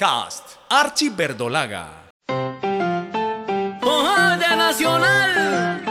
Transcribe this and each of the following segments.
Podcast Archie Verdolaga. de Nacional,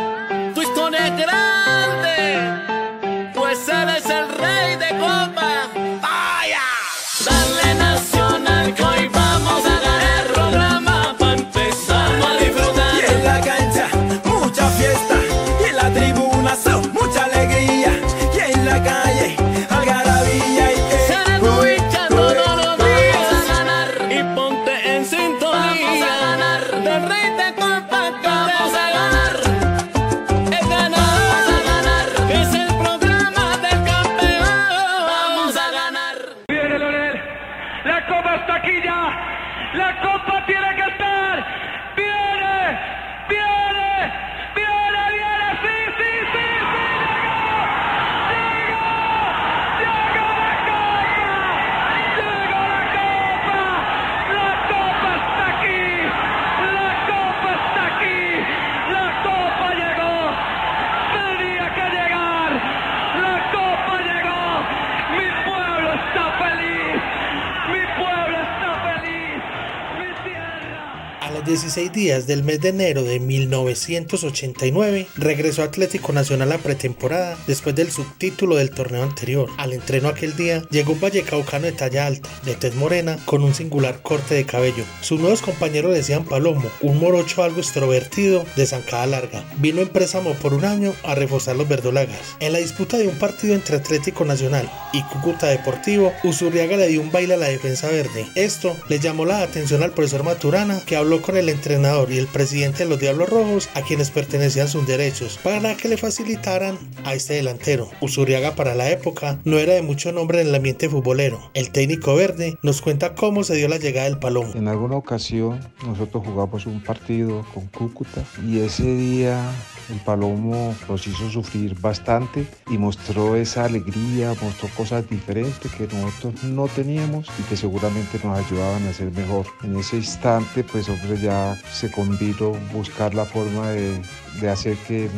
los 16 días del mes de enero de 1989, regresó Atlético Nacional a pretemporada después del subtítulo del torneo anterior. Al entreno aquel día, llegó un vallecaucano de talla alta, de tez morena, con un singular corte de cabello. Sus nuevos compañeros decían Palomo, un morocho algo extrovertido, de zancada larga. Vino en préstamo por un año a reforzar los verdolagas. En la disputa de un partido entre Atlético Nacional y Cúcuta Deportivo, Usurriaga le dio un baile a la defensa verde. Esto le llamó la atención al profesor Maturana, que habló con el entrenador y el presidente de los Diablos Rojos, a quienes pertenecían sus derechos, para que le facilitaran a este delantero. Usuriaga para la época no era de mucho nombre en el ambiente futbolero. El técnico verde nos cuenta cómo se dio la llegada del Palomo. En alguna ocasión nosotros jugamos un partido con Cúcuta y ese día el Palomo nos hizo sufrir bastante y mostró esa alegría, mostró cosas diferentes que nosotros no teníamos y que seguramente nos ayudaban a ser mejor. En ese instante pues hombre ya se convino buscar la forma de, de hacer que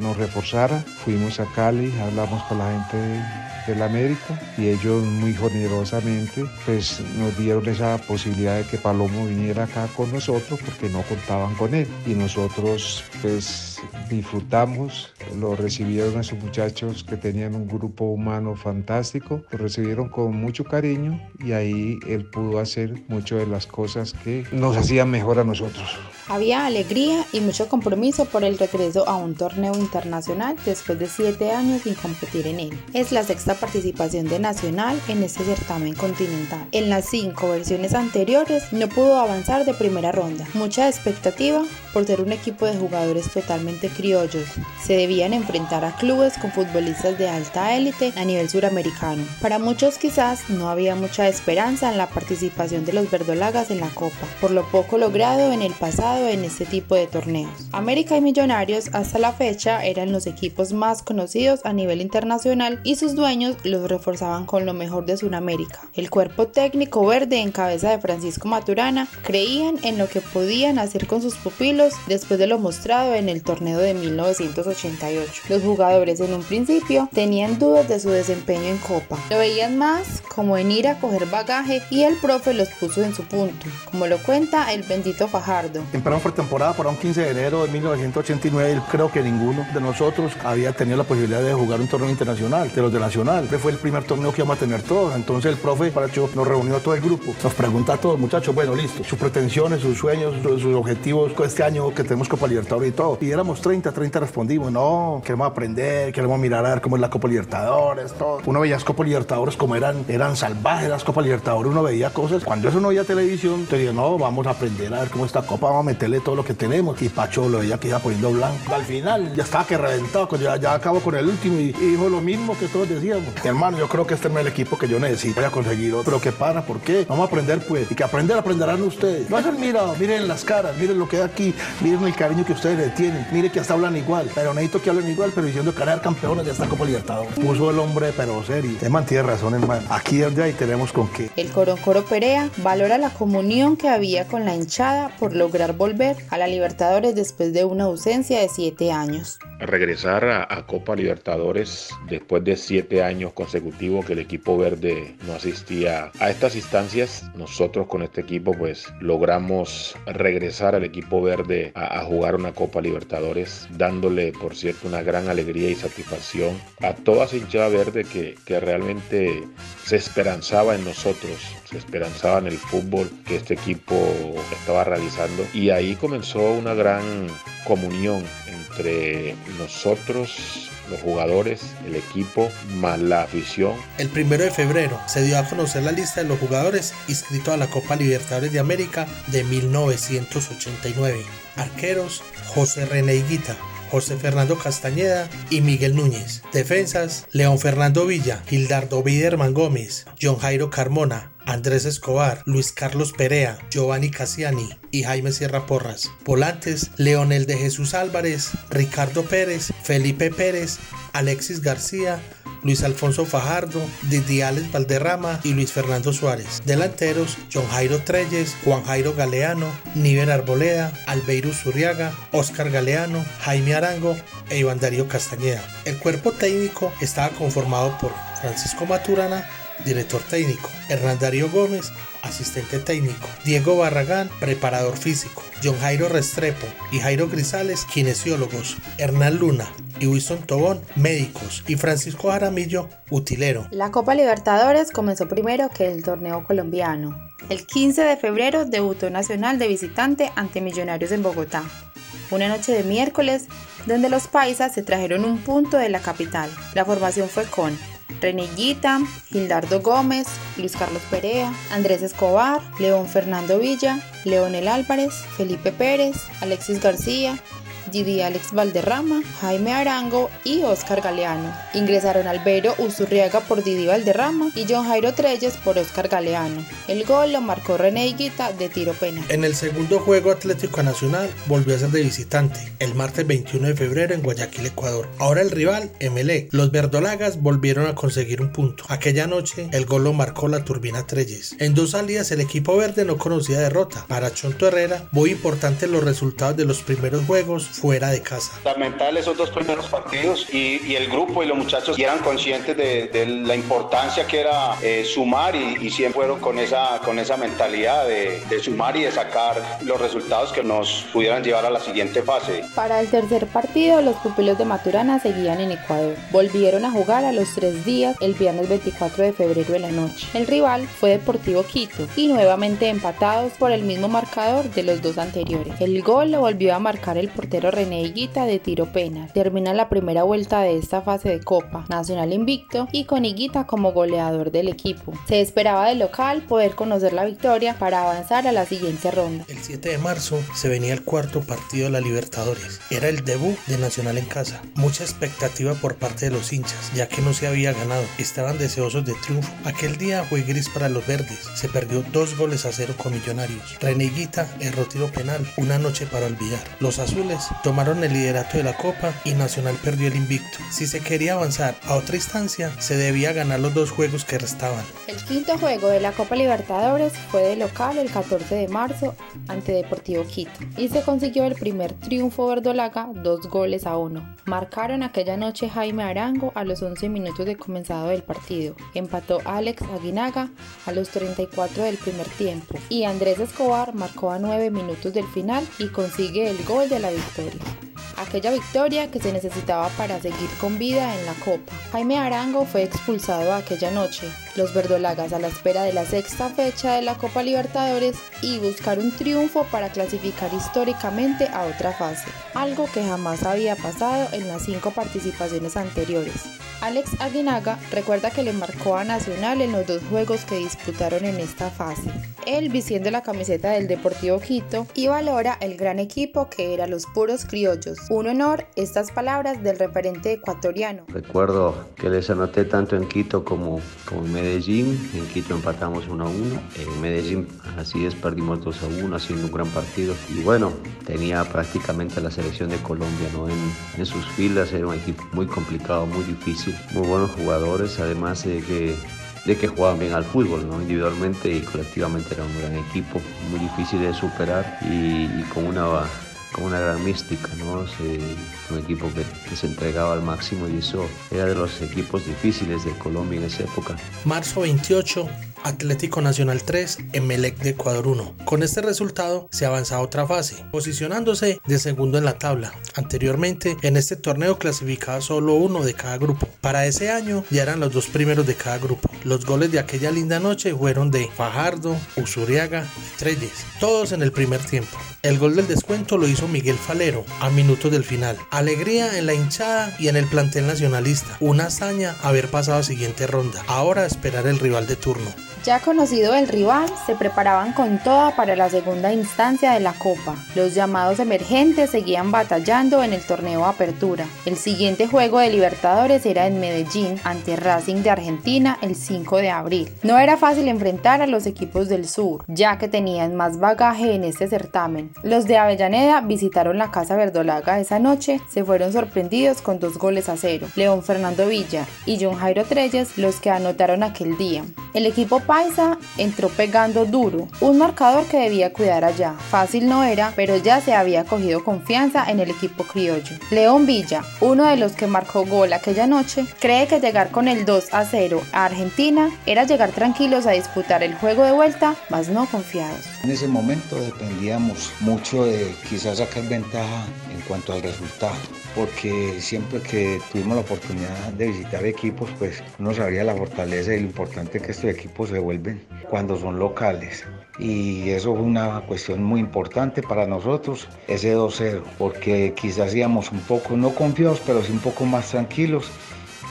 nos reforzara. Fuimos a Cali, hablamos con la gente de del América y ellos muy generosamente pues nos dieron esa posibilidad de que Palomo viniera acá con nosotros porque no contaban con él y nosotros pues disfrutamos, lo recibieron a sus muchachos que tenían un grupo humano fantástico, lo recibieron con mucho cariño y ahí él pudo hacer muchas de las cosas que nos hacían mejor a nosotros. Había alegría y mucho compromiso por el regreso a un torneo internacional después de siete años sin competir en él. Es la sexta participación de Nacional en este certamen continental. En las cinco versiones anteriores no pudo avanzar de primera ronda. Mucha expectativa por ser un equipo de jugadores totalmente criollos. Se debían enfrentar a clubes con futbolistas de alta élite a nivel suramericano. Para muchos quizás no había mucha esperanza en la participación de los verdolagas en la Copa, por lo poco logrado en el pasado en este tipo de torneos. América y Millonarios hasta la fecha eran los equipos más conocidos a nivel internacional y sus dueños los reforzaban con lo mejor de Sudamérica. El cuerpo técnico verde en cabeza de Francisco Maturana creían en lo que podían hacer con sus pupilos después de lo mostrado en el torneo de 1988. Los jugadores en un principio tenían dudas de su desempeño en Copa. Lo veían más como en ir a coger bagaje y el profe los puso en su punto, como lo cuenta el bendito Fajardo. Entramos por temporada para un 15 de enero de 1989 y creo que ninguno de nosotros había tenido la posibilidad de jugar un torneo internacional, de los de Nacional. Este fue el primer torneo que íbamos a tener todos. Entonces el profe Paracho nos reunió a todo el grupo. Nos pregunta a todos, muchachos, bueno, listo, sus pretensiones, sus sueños, sus, sus objetivos este año que tenemos Copa Libertadores y todo. Y éramos 30, 30 respondimos, no, queremos aprender, queremos mirar a ver cómo es la Copa Libertadores, todo. Uno veía las Copa Libertadores como eran, eran salvajes las Copa Libertadores, uno veía cosas. Cuando eso no veía televisión, te digo, no, vamos a aprender a ver cómo esta Copa, vamos a meterle todo lo que tenemos. Y Pacho lo veía que iba poniendo blanco. Al final ya estaba que reventado, ya, ya acabo con el último y, dijo lo mismo que todos decíamos. Hermano, yo creo que este es el equipo que yo necesito. Voy a conseguir otro. Pero ¿qué para? ¿Por qué? Vamos a aprender pues. Y que aprender aprenderán ustedes. No hacen mirado, miren las caras, miren lo que hay aquí, miren el cariño que ustedes le tienen. Miren que hasta hablan igual. Pero necesito que hablen igual, pero diciendo que eran campeones de esta Copa Libertadores. Puso el hombre, pero serio. Eman tiene razón, hermano. Aquí donde ahí tenemos con qué. El Coro Coro Perea valora la comunión que había con la hinchada por lograr volver a la Libertadores después de una ausencia de siete años. Regresar a, Copa Libertadores después de siete años consecutivos que el equipo verde no asistía a estas instancias, nosotros con este equipo pues logramos regresar al equipo verde a, a jugar una Copa Libertadores, dándole por cierto una gran alegría y satisfacción a toda esa hinchada verde que, que realmente se esperanzaba en nosotros, se esperanzaba el fútbol que este equipo estaba realizando y ahí comenzó una gran comunión entre nosotros los jugadores, el equipo, más la afición. El primero de febrero se dio a conocer la lista de los jugadores inscritos a la Copa Libertadores de América de 1989. Arqueros, José René Higuita, José Fernando Castañeda y Miguel Núñez. Defensas, León Fernando Villa, Gildardo Biderman Gómez, John Jairo Carmona, Andrés Escobar, Luis Carlos Perea, Giovanni Cassiani y Jaime Sierra Porras. Volantes, Leonel de Jesús Álvarez, Ricardo Pérez, Felipe Pérez, Alexis García, Luis Alfonso Fajardo, Didiales Valderrama y Luis Fernando Suárez. Delanteros, John Jairo Treyes, Juan Jairo Galeano, Niver Arboleda, Albeiro Zuriaga, Oscar Galeano, Jaime Arango e Iván Darío Castañeda. El cuerpo técnico estaba conformado por Francisco Maturana, director técnico, Hernán Darío Gómez, asistente técnico, Diego Barragán, preparador físico, John Jairo Restrepo y Jairo Grisales, kinesiólogos, Hernán Luna y Wilson Tobón, médicos, y Francisco Jaramillo, utilero. La Copa Libertadores comenzó primero que el torneo colombiano. El 15 de febrero debutó Nacional de visitante ante Millonarios en Bogotá. Una noche de miércoles donde los paisas se trajeron un punto de la capital. La formación fue con Renillita, Gildardo Gómez, Luis Carlos Perea, Andrés Escobar, León Fernando Villa, Leonel Álvarez, Felipe Pérez, Alexis García, Gidi Alex Valderrama, Jaime Arango y Oscar Galeano. Ingresaron Albero Usurriaga por Didi Valderrama y John Jairo Treyes por Oscar Galeano. El gol lo marcó René Higuita de tiro penal. En el segundo juego Atlético Nacional volvió a ser de visitante, el martes 21 de febrero en Guayaquil, Ecuador. Ahora el rival, MLE. Los verdolagas volvieron a conseguir un punto. Aquella noche el gol lo marcó la turbina Treyes. En dos salidas el equipo verde no conocía derrota. Para Chonto Herrera, muy importantes los resultados de los primeros juegos fuera de casa. Lamentable esos dos primeros partidos y, y el grupo y los muchachos eran conscientes de, de la importancia que era eh, sumar y, y, siempre fueron con esa, con esa mentalidad de, de, sumar y de sacar los resultados que nos pudieran llevar a la siguiente fase. Para el tercer partido, los pupilos de Maturana seguían en Ecuador. Volvieron a jugar a los tres días el viernes 24 de febrero de la noche. El rival fue Deportivo Quito y nuevamente empatados por el mismo marcador de los dos anteriores. El gol lo volvió a marcar el portero René Higuita de tiro penal. Termina la primera vuelta de esta fase de Copa, Nacional invicto y con Higuita como goleador del equipo. Se esperaba del local poder conocer la victoria para avanzar a la siguiente ronda. El 7 de marzo se venía el cuarto partido de la Libertadores. Era el debut de Nacional en casa. Mucha expectativa por parte de los hinchas, ya que no se había ganado. Estaban deseosos de triunfo. Aquel día fue gris para los verdes. Se perdió dos goles a cero con Millonarios. René Higuita erró tiro penal. Una noche para olvidar. Los azules tomaron el liderato de la Copa y Nacional perdió el invicto. Si se quería avanzar a otra instancia, se debía ganar los dos juegos que restaban. El quinto juego de la Copa Libertadores fue de local el 14 de marzo ante Deportivo Quito y se consiguió el primer triunfo verdolaga, dos goles a uno. Marcaron aquella noche Jaime Arango a los 11 minutos de comenzado del partido. Empató Alex Aguinaga a los 34 del primer tiempo y Andrés Escobar marcó a 9 minutos del final y consigue el gol de la victoria aquella victoria que se necesitaba para seguir con vida en la Copa. Jaime Arango fue expulsado aquella noche. Los verdolagas a la espera de la sexta fecha de la Copa Libertadores y buscar un triunfo para clasificar históricamente a otra fase, algo que jamás había pasado en las cinco participaciones anteriores. Alex Aguinaga recuerda que le marcó a Nacional en los dos juegos que disputaron en esta fase. Él vistiendo la camiseta del Deportivo Quito y valora el gran equipo que era los puros criollos. Un honor estas palabras del referente ecuatoriano. Recuerdo que les anoté tanto en Quito como, como en Medellín. En Quito empatamos 1 a 1. En Medellín así es, perdimos 2 a 1 haciendo un gran partido. Y bueno, tenía prácticamente la selección de Colombia ¿no? en, en sus filas. Era un equipo muy complicado, muy difícil muy buenos jugadores, además de que de que jugaban bien al fútbol, ¿no? individualmente y colectivamente era un gran equipo, muy difícil de superar y, y con una con una gran mística, ¿no? un equipo que, que, se entregaba al máximo y eso era de los equipos difíciles de Colombia en esa época. Marzo 28, Atlético Nacional 3, Emelec de Ecuador 1. Con este resultado se avanza a otra fase, posicionándose de segundo en la tabla. Anteriormente, en este torneo clasificaba solo uno de cada grupo. Para ese año ya eran los dos primeros de cada grupo. Los goles de aquella linda noche fueron de Fajardo, Usuriaga y Treyes, todos en el primer tiempo. El gol del descuento lo hizo Miguel Falero a minutos del final. Alegría en la hinchada y en el plantel nacionalista. Una hazaña haber pasado a siguiente ronda. Ahora esperar el rival de turno. Ya conocido el rival, se preparaban con toda para la segunda instancia de la Copa. Los llamados emergentes seguían batallando en el torneo Apertura. El siguiente juego de Libertadores era en Medellín ante Racing de Argentina el 5 de abril. No era fácil enfrentar a los equipos del sur, ya que tenían más bagaje en este certamen. Los de Avellaneda visitaron la Casa Verdolaga esa noche, se fueron sorprendidos con dos goles a cero. León Fernando Villa y John Jairo Treyes los que anotaron aquel día. El equipo Paisa entró pegando duro, un marcador que debía cuidar allá. Fácil no era, pero ya se había cogido confianza en el equipo criollo. León Villa, uno de los que marcó gol aquella noche, cree que llegar con el 2 a 0 a Argentina era llegar tranquilos a disputar el juego de vuelta, mas no confiados. En ese momento dependíamos mucho de quizás sacar ventaja en cuanto al resultado porque siempre que tuvimos la oportunidad de visitar equipos, pues uno sabría la fortaleza y lo importante que estos equipos se vuelven cuando son locales. Y eso fue una cuestión muy importante para nosotros, ese 2-0, porque quizás íbamos un poco, no confiados, pero sí un poco más tranquilos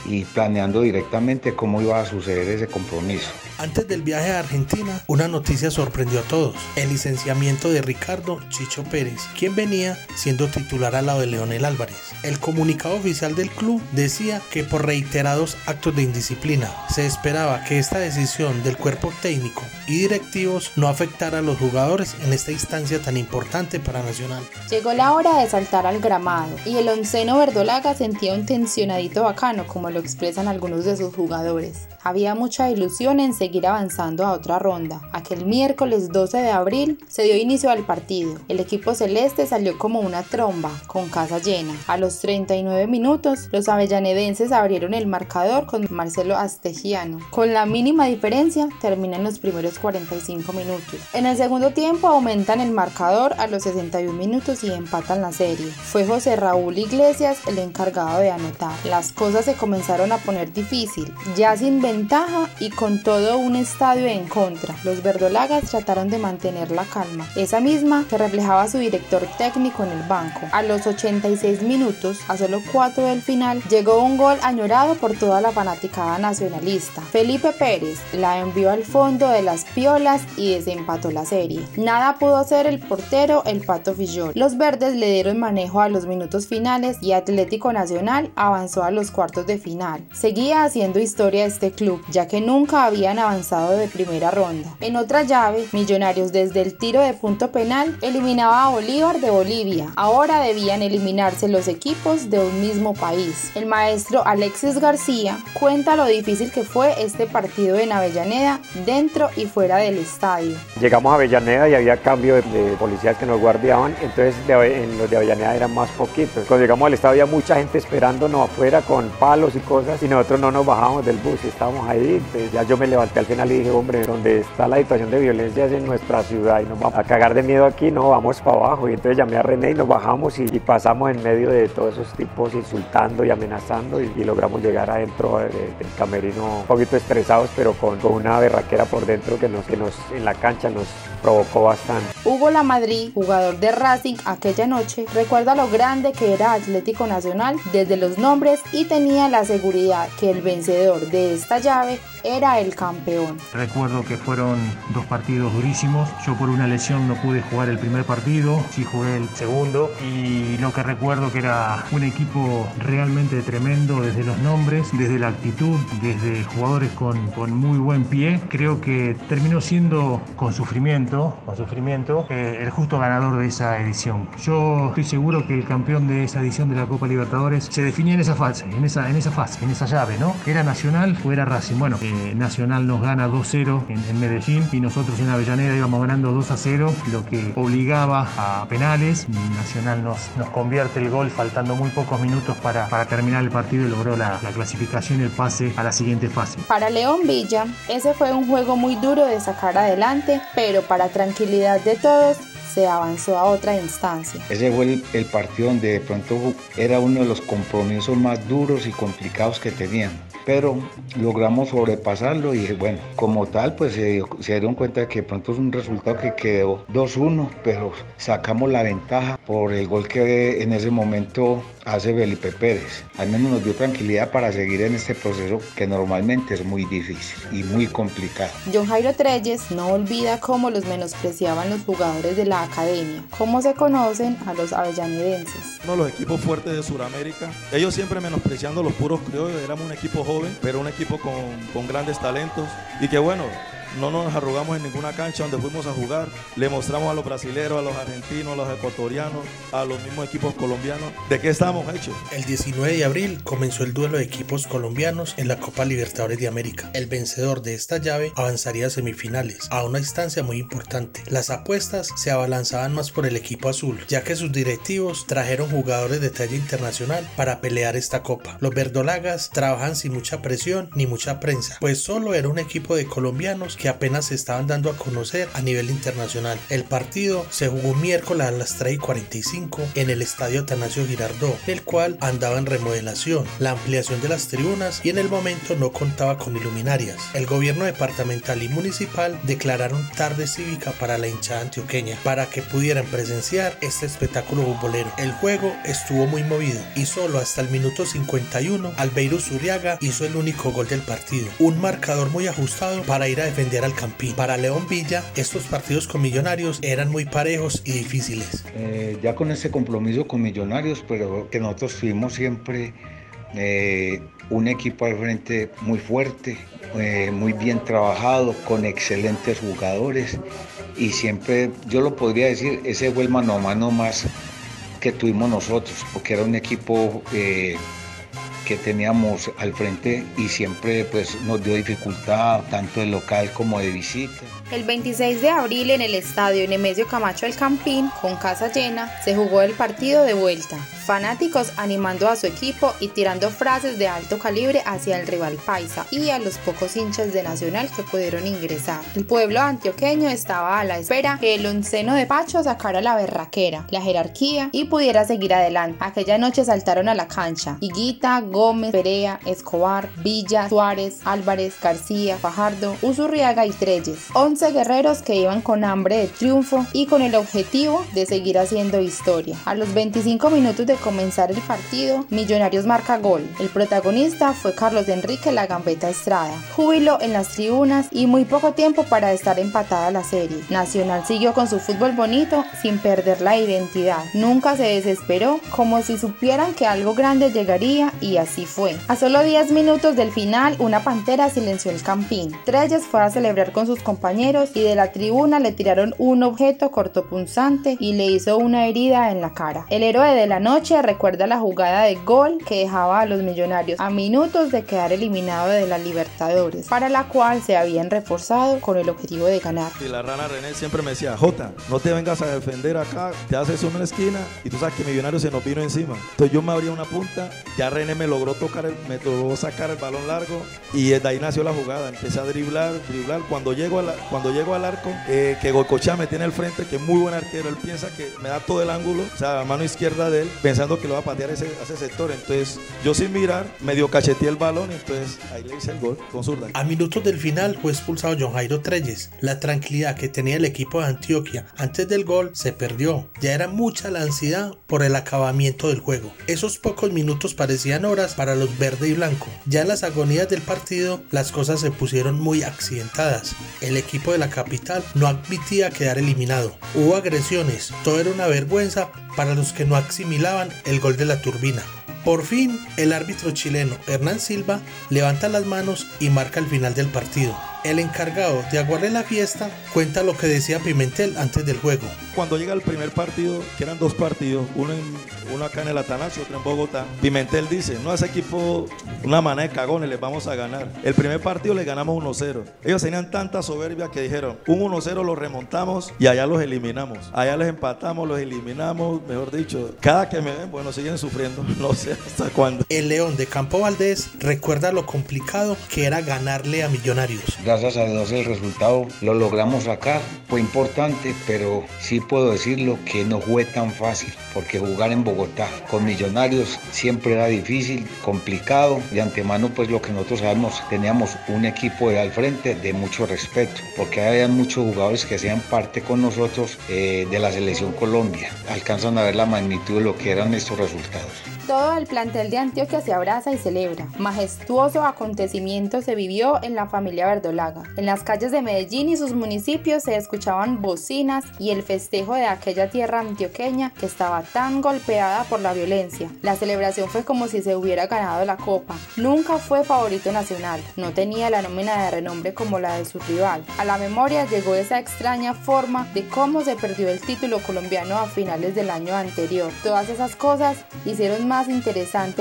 y planeando directamente cómo iba a suceder ese compromiso. Antes del viaje a Argentina, una noticia sorprendió a todos, el licenciamiento de Ricardo Chicho Pérez, quien venía siendo titular al lado de Leonel Álvarez. El comunicado oficial del club decía que por reiterados actos de indisciplina se esperaba que esta decisión del cuerpo técnico y directivos no afectara a los jugadores en esta instancia tan importante para Nacional. Llegó la hora de saltar al gramado y el onceno verdolaga sentía un tensionadito bacano como lo expresan algunos de sus jugadores. Había mucha ilusión en seguir avanzando a otra ronda. Aquel miércoles 12 de abril se dio inicio al partido. El equipo celeste salió como una tromba, con casa llena. A los 39 minutos, los avellanedenses abrieron el marcador con Marcelo Astegiano. Con la mínima diferencia, terminan los primeros 45 minutos. En el segundo tiempo aumentan el marcador a los 61 minutos y empatan la serie. Fue José Raúl Iglesias el encargado de anotar. Las cosas se comenzaron a poner difícil, ya sin ventaja y con todo un estadio en contra. Los verdolagas trataron de mantener la calma, esa misma que reflejaba su director técnico en el banco. A los 86 minutos, a solo 4 del final, llegó un gol añorado por toda la fanaticada nacionalista. Felipe Pérez la envió al fondo de las piolas y desempató la serie. Nada pudo hacer el portero, el Pato Fillol. Los verdes le dieron manejo a los minutos finales y Atlético Nacional avanzó a los cuartos de final. Seguía haciendo historia este club, ya que nunca habían avanzado de primera ronda. En otra llave, Millonarios desde el tiro de punto penal eliminaba a Bolívar de Bolivia. Ahora debían eliminarse los equipos de un mismo país. El maestro Alexis García cuenta lo difícil que fue este partido en Avellaneda dentro y fuera del estadio. Llegamos a Avellaneda y había cambio de, policías que nos guardiaban, entonces en los de Avellaneda eran más poquitos. Cuando llegamos al estadio había mucha gente esperándonos afuera con palos y cosas y nosotros no nos bajamos del bus, estábamos ahí, entonces ya yo me levanté al final y dije, hombre, donde está la situación de violencia es en nuestra ciudad y nos vamos a cagar de miedo aquí, no, vamos para abajo. Y entonces llamé a René y nos bajamos y, y pasamos en medio de todos esos tipos insultando y amenazando y, y logramos llegar adentro de, del camerino un poquito estresados, pero con, con, una berraquera por dentro que nos, que nos en la cancha nos provocó bastante. Hugo Lamadrid, jugador de Racing aquella noche, recuerda lo grande que era Atlético Nacional desde los nombres y tenía la seguridad que el vencedor de esta llave era el campeón. Recuerdo que fueron dos partidos durísimos. Yo por una lesión no pude jugar el primer partido, sí jugué el segundo y lo que recuerdo que era un equipo realmente tremendo desde los nombres, desde la actitud, desde jugadores con, con muy buen pie. Creo que terminó siendo con sufrimiento, con sufrimiento eh, el justo ganador de esa edición. Yo estoy seguro que el campeón de esa edición de la Copa Libertadores se definía en esa fase, en esa, en esa fase, en esa llave, ¿no? Era Nacional o era Racing. Bueno, eh, Nacional nos gana 2-0 en, en, Medellín y nosotros en Avellaneda íbamos ganando 2-0, lo que obligaba a penales. Nacional nos, nos convierte el gol faltando muy pocos minutos para, para terminar el partido y logró la, la clasificación y el pase a la siguiente fase. Para León Villa, ese fue un juego muy duro de sacar adelante, pero para tranquilidad de todos, se avanzó a otra instancia. Ese fue el, partido donde de pronto era uno de los compromisos más duros y complicados que tenían. Pero logramos sobrepasarlo y bueno, como tal, pues se, se dieron cuenta que de pronto es un resultado que quedó 2-1, pero sacamos la ventaja por el gol que en ese momento hace Felipe Pérez. Al menos nos dio tranquilidad para seguir en este proceso que normalmente es muy difícil y muy complicado. John Jairo Treyes no olvida cómo los menospreciaban los jugadores de la academia, cómo se conocen a los avellanedenses. Uno de los equipos fuertes de Sudamérica, ellos siempre menospreciando a los puros criollos, éramos un equipo joven, pero un equipo con, con grandes talentos y que bueno, no nos arrugamos en ninguna cancha donde fuimos a jugar. Le mostramos a los brasileños, a los argentinos, a los ecuatorianos, a los mismos equipos colombianos de qué estábamos hechos. El 19 de abril comenzó el duelo de equipos colombianos en la Copa Libertadores de América. El vencedor de esta llave avanzaría a semifinales, a una instancia muy importante. Las apuestas se abalanzaban más por el equipo azul, ya que sus directivos trajeron jugadores de talla internacional para pelear esta copa. Los verdolagas trabajan sin mucha presión ni mucha prensa, pues solo era un equipo de colombianos que apenas se estaban dando a conocer a nivel internacional. El partido se jugó miércoles a las 3 y 45 en el estadio Atanasio Girardot, el cual andaba en remodelación, la ampliación de las tribunas y en el momento no contaba con iluminarias. El gobierno departamental y municipal declararon tarde cívica para la hinchada antioqueña para que pudieran presenciar este espectáculo futbolero. El juego estuvo muy movido y solo hasta el minuto 51 Albeiro Zuriaga hizo el único gol del partido, un marcador muy ajustado para ir a defender Para León Villa, estos partidos con Millonarios eran muy parejos y difíciles. Eh, ya con ese compromiso con Millonarios, pero que nosotros fuimos siempre eh, un equipo al frente muy fuerte, eh, muy bien trabajado, con excelentes jugadores y siempre, yo lo podría decir, ese fue el mano a mano más que tuvimos nosotros, porque era un equipo que teníamos al frente y siempre pues nos dio dificultad tanto de local como de visita. El 26 de abril en el estadio Nemesio Camacho del Campín, con casa llena, se jugó el partido de vuelta. Fanáticos animando a su equipo y tirando frases de alto calibre hacia el rival paisa y a los pocos hinchas de Nacional que pudieron ingresar. El pueblo antioqueño estaba a la espera que el onceno de Pacho sacara la berraquera, la jerarquía y pudiera seguir adelante. Aquella noche saltaron a la cancha Higuita, Gómez, Perea, Escobar, Villa, Suárez, Álvarez, García, Fajardo, Usurriaga y Treyes. 11 guerreros que iban con hambre de triunfo y con el objetivo de seguir haciendo historia. A los 25 minutos de comenzar el partido, Millonarios marca gol. El protagonista fue Carlos Enrique La Gambeta Estrada. Júbilo en las tribunas y muy poco tiempo para estar empatada la serie. Nacional siguió con su fútbol bonito sin perder la identidad. Nunca se desesperó, como si supieran que algo grande llegaría y así fue. A solo 10 minutos del final, una pantera silenció el campín. Treyes fue a celebrar con sus compañeros y de la tribuna le tiraron un objeto cortopunzante y le hizo una herida en la cara. El héroe de la noche recuerda la jugada de gol que dejaba a los millonarios a minutos de quedar eliminado de la Libertadores, para la cual se habían reforzado con el objetivo de ganar. Y la rana René siempre me decía, Jota, no te vengas a defender acá, te haces una esquina y tú sabes que Millonarios se nos vino encima. Entonces yo me abría una punta, ya René me logró tocar, el, me logró sacar el balón largo y de ahí nació la jugada. Empecé a driblar, driblar. Cuando llego a la, cuando llego al arco, eh, que Goicochea me tiene al frente, que es muy buen arquero, él piensa que me da todo el ángulo, o sea, la mano izquierda de él, pensando que lo va a patear ese, a ese sector. Entonces, yo sin mirar, medio cacheteé el balón, entonces ahí le hice el gol con zurda. A minutos del final fue expulsado John Jairo Treyes. La tranquilidad que tenía el equipo de Antioquia antes del gol se perdió. Ya era mucha la ansiedad por el acabamiento del juego. Esos pocos minutos parecían horas para los verde y blanco. Ya en las agonías del partido, las cosas se pusieron muy accidentadas. El equipo de la capital no admitía quedar eliminado. Hubo agresiones, todo era una vergüenza para los que no asimilaban el gol de la turbina. Por fin, el árbitro chileno Hernán Silva levanta las manos y marca el final del partido. El encargado de aguarle la fiesta cuenta lo que decía Pimentel antes del juego. Cuando llega el primer partido, que eran dos partidos, uno, en, acá en el Atanasio, otro en Bogotá, Pimentel dice, no, a ese equipo una manera de cagones, les vamos a ganar. El primer partido le ganamos 1-0. Ellos tenían tanta soberbia que dijeron, un 1-0 lo remontamos y allá los eliminamos. Allá les empatamos, los eliminamos, mejor dicho. Cada que me ven, bueno, siguen sufriendo, sé hasta cuándo. El León de Campo Valdés recuerda lo complicado que era ganarle a Millonarios. Gracias a Dios el resultado lo logramos sacar. Fue importante, pero sí puedo decirlo que no fue tan fácil, porque jugar en Bogotá con Millonarios siempre era difícil, complicado. De antemano, pues lo que nosotros sabemos, teníamos un equipo de al frente de mucho respeto, porque había muchos jugadores que hacían parte con nosotros eh, de la selección Colombia. Alcanzan a ver la magnitud de lo que eran estos resultados. Todo el plantel de Antioquia se abraza y celebra. Majestuoso acontecimiento se vivió en la familia Verdolaga. En las calles de Medellín y sus municipios se escuchaban bocinas y el festejo de aquella tierra antioqueña que estaba tan golpeada por la violencia. La celebración fue como si se hubiera ganado la copa. Nunca fue favorito nacional, no tenía la nómina de renombre como la de su rival. A la memoria llegó esa extraña forma de cómo se perdió el título colombiano a finales del año anterior. Todas esas cosas hicieron más interesante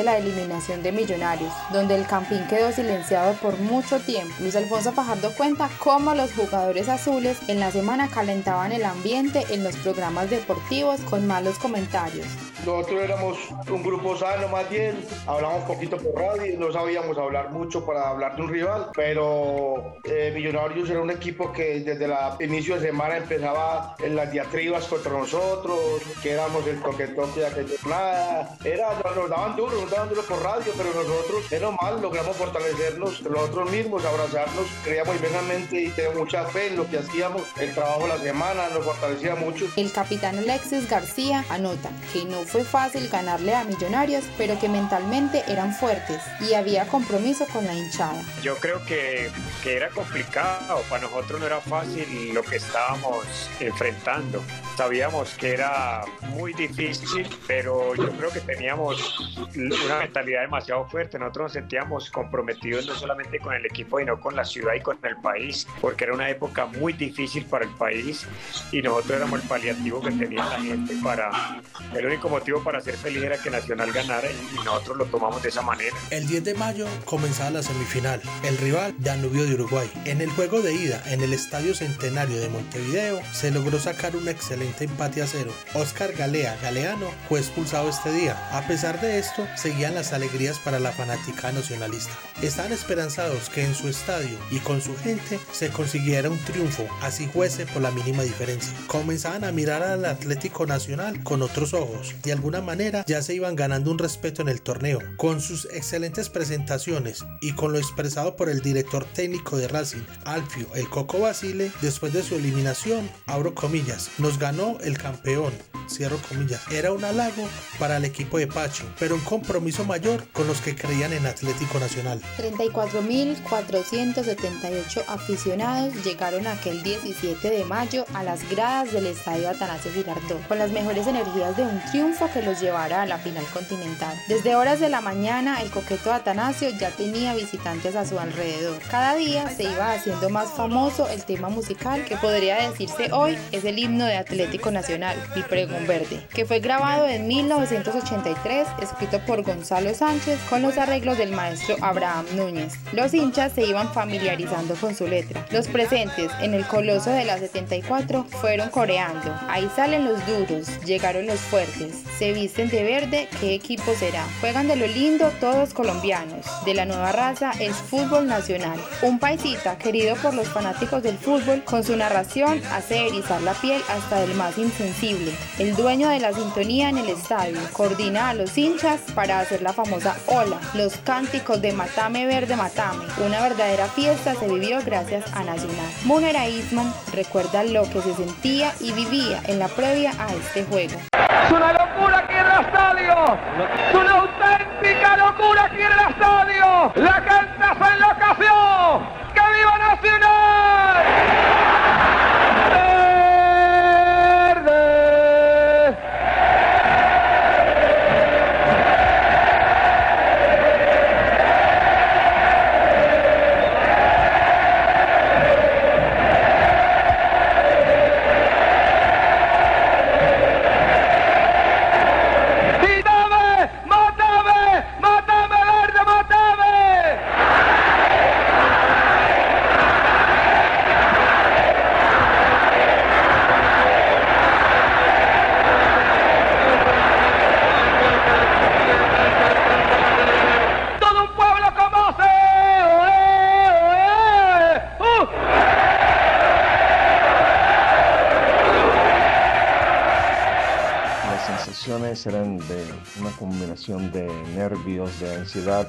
la eliminación de Millonarios, donde el Campín quedó silenciado por mucho tiempo. Luis Alfonso Fajardo cuenta cómo los jugadores azules en la semana calentaban el ambiente en los programas deportivos con malos comentarios. Nosotros éramos un grupo sano más bien, hablamos poquito por radio, no sabíamos hablar mucho para hablar de un rival, pero eh, Millonarios era un equipo que desde el inicio de semana empezaba en las diatribas contra nosotros, que éramos el toque-toque de aquella jornada, era nos daban duro, nos daban duro por radio, pero nosotros, menos mal, logramos fortalecernos nosotros mismos, abrazarnos, creíamos inmensamente y teníamos mucha fe en lo que hacíamos, el trabajo de la semana nos fortalecía mucho. El capitán Alexis García anota que no fue fácil ganarle a Millonarios, pero que mentalmente eran fuertes y había compromiso con la hinchada. Yo creo que, que era complicado, para nosotros no era fácil lo que estábamos enfrentando. Sabíamos que era muy difícil, pero yo creo que teníamos una mentalidad demasiado fuerte. Nosotros nos sentíamos comprometidos no solamente con el equipo, sino con la ciudad y con el país, porque era una época muy difícil para el país y nosotros éramos el paliativo que tenía la gente para... El único motivo para ser feliz era que Nacional ganara y nosotros lo tomamos de esa manera. El 10 de mayo comenzaba la semifinal, el rival Danubio de Uruguay. En el juego de ida en el Estadio Centenario de Montevideo se logró sacar un excelente empate a cero. Oscar Galea Galeano fue expulsado este día. A pesar de esto, seguían las alegrías para la fanática nacionalista. Estaban esperanzados que en su estadio y con su gente se consiguiera un triunfo, así fuese por la mínima diferencia. Comenzaban a mirar al Atlético Nacional con otros ojos. De alguna manera ya se iban ganando un respeto en el torneo. Con sus excelentes presentaciones y con lo expresado por el director técnico de Racing, Alfio El Coco Basile, después de su eliminación, abro comillas, nos ganó el campeón, cierro comillas. Era un halago para el equipo de Pacho, pero un compromiso mayor con los que creían en Atlético Nacional. 34.478 aficionados llegaron aquel 17 de mayo a las gradas del estadio Atanasio Girardot, con las mejores energías de un triunfo que los llevara a la final continental. Desde horas de la mañana, el coqueto Atanasio ya tenía visitantes a su alrededor. Cada día se iba haciendo más famoso el tema musical que podría decirse hoy es el himno de Atlético Nacional, Mi Pregón Verde, que fue grabado en 1983, escrito por Gonzalo Sánchez con los arreglos del maestro Abraham Núñez. Los hinchas se iban familiarizando con su letra. Los presentes en el Coloso de la 74 fueron coreando. Ahí salen los duros, llegaron los fuertes, se visten de verde, ¿qué equipo será? Juegan de lo lindo todos colombianos. De la nueva raza es fútbol nacional. Un paisita querido por los fanáticos del fútbol, con su narración hace erizar la piel hasta del más insensible. El dueño de la sintonía en el estadio coordina a los hinchas para hacer la famosa ola, los cánticos de Matame Verde Matame. Una verdadera fiesta se vivió gracias a Nacional. Munera Eastman recuerda lo que se sentía y vivía en la previa a este juego. Locura aquí en el estadio. Es una auténtica locura aquí en el estadio. La gente se enloqueció. ¡Que viva Nacional! De nervios, de ansiedad,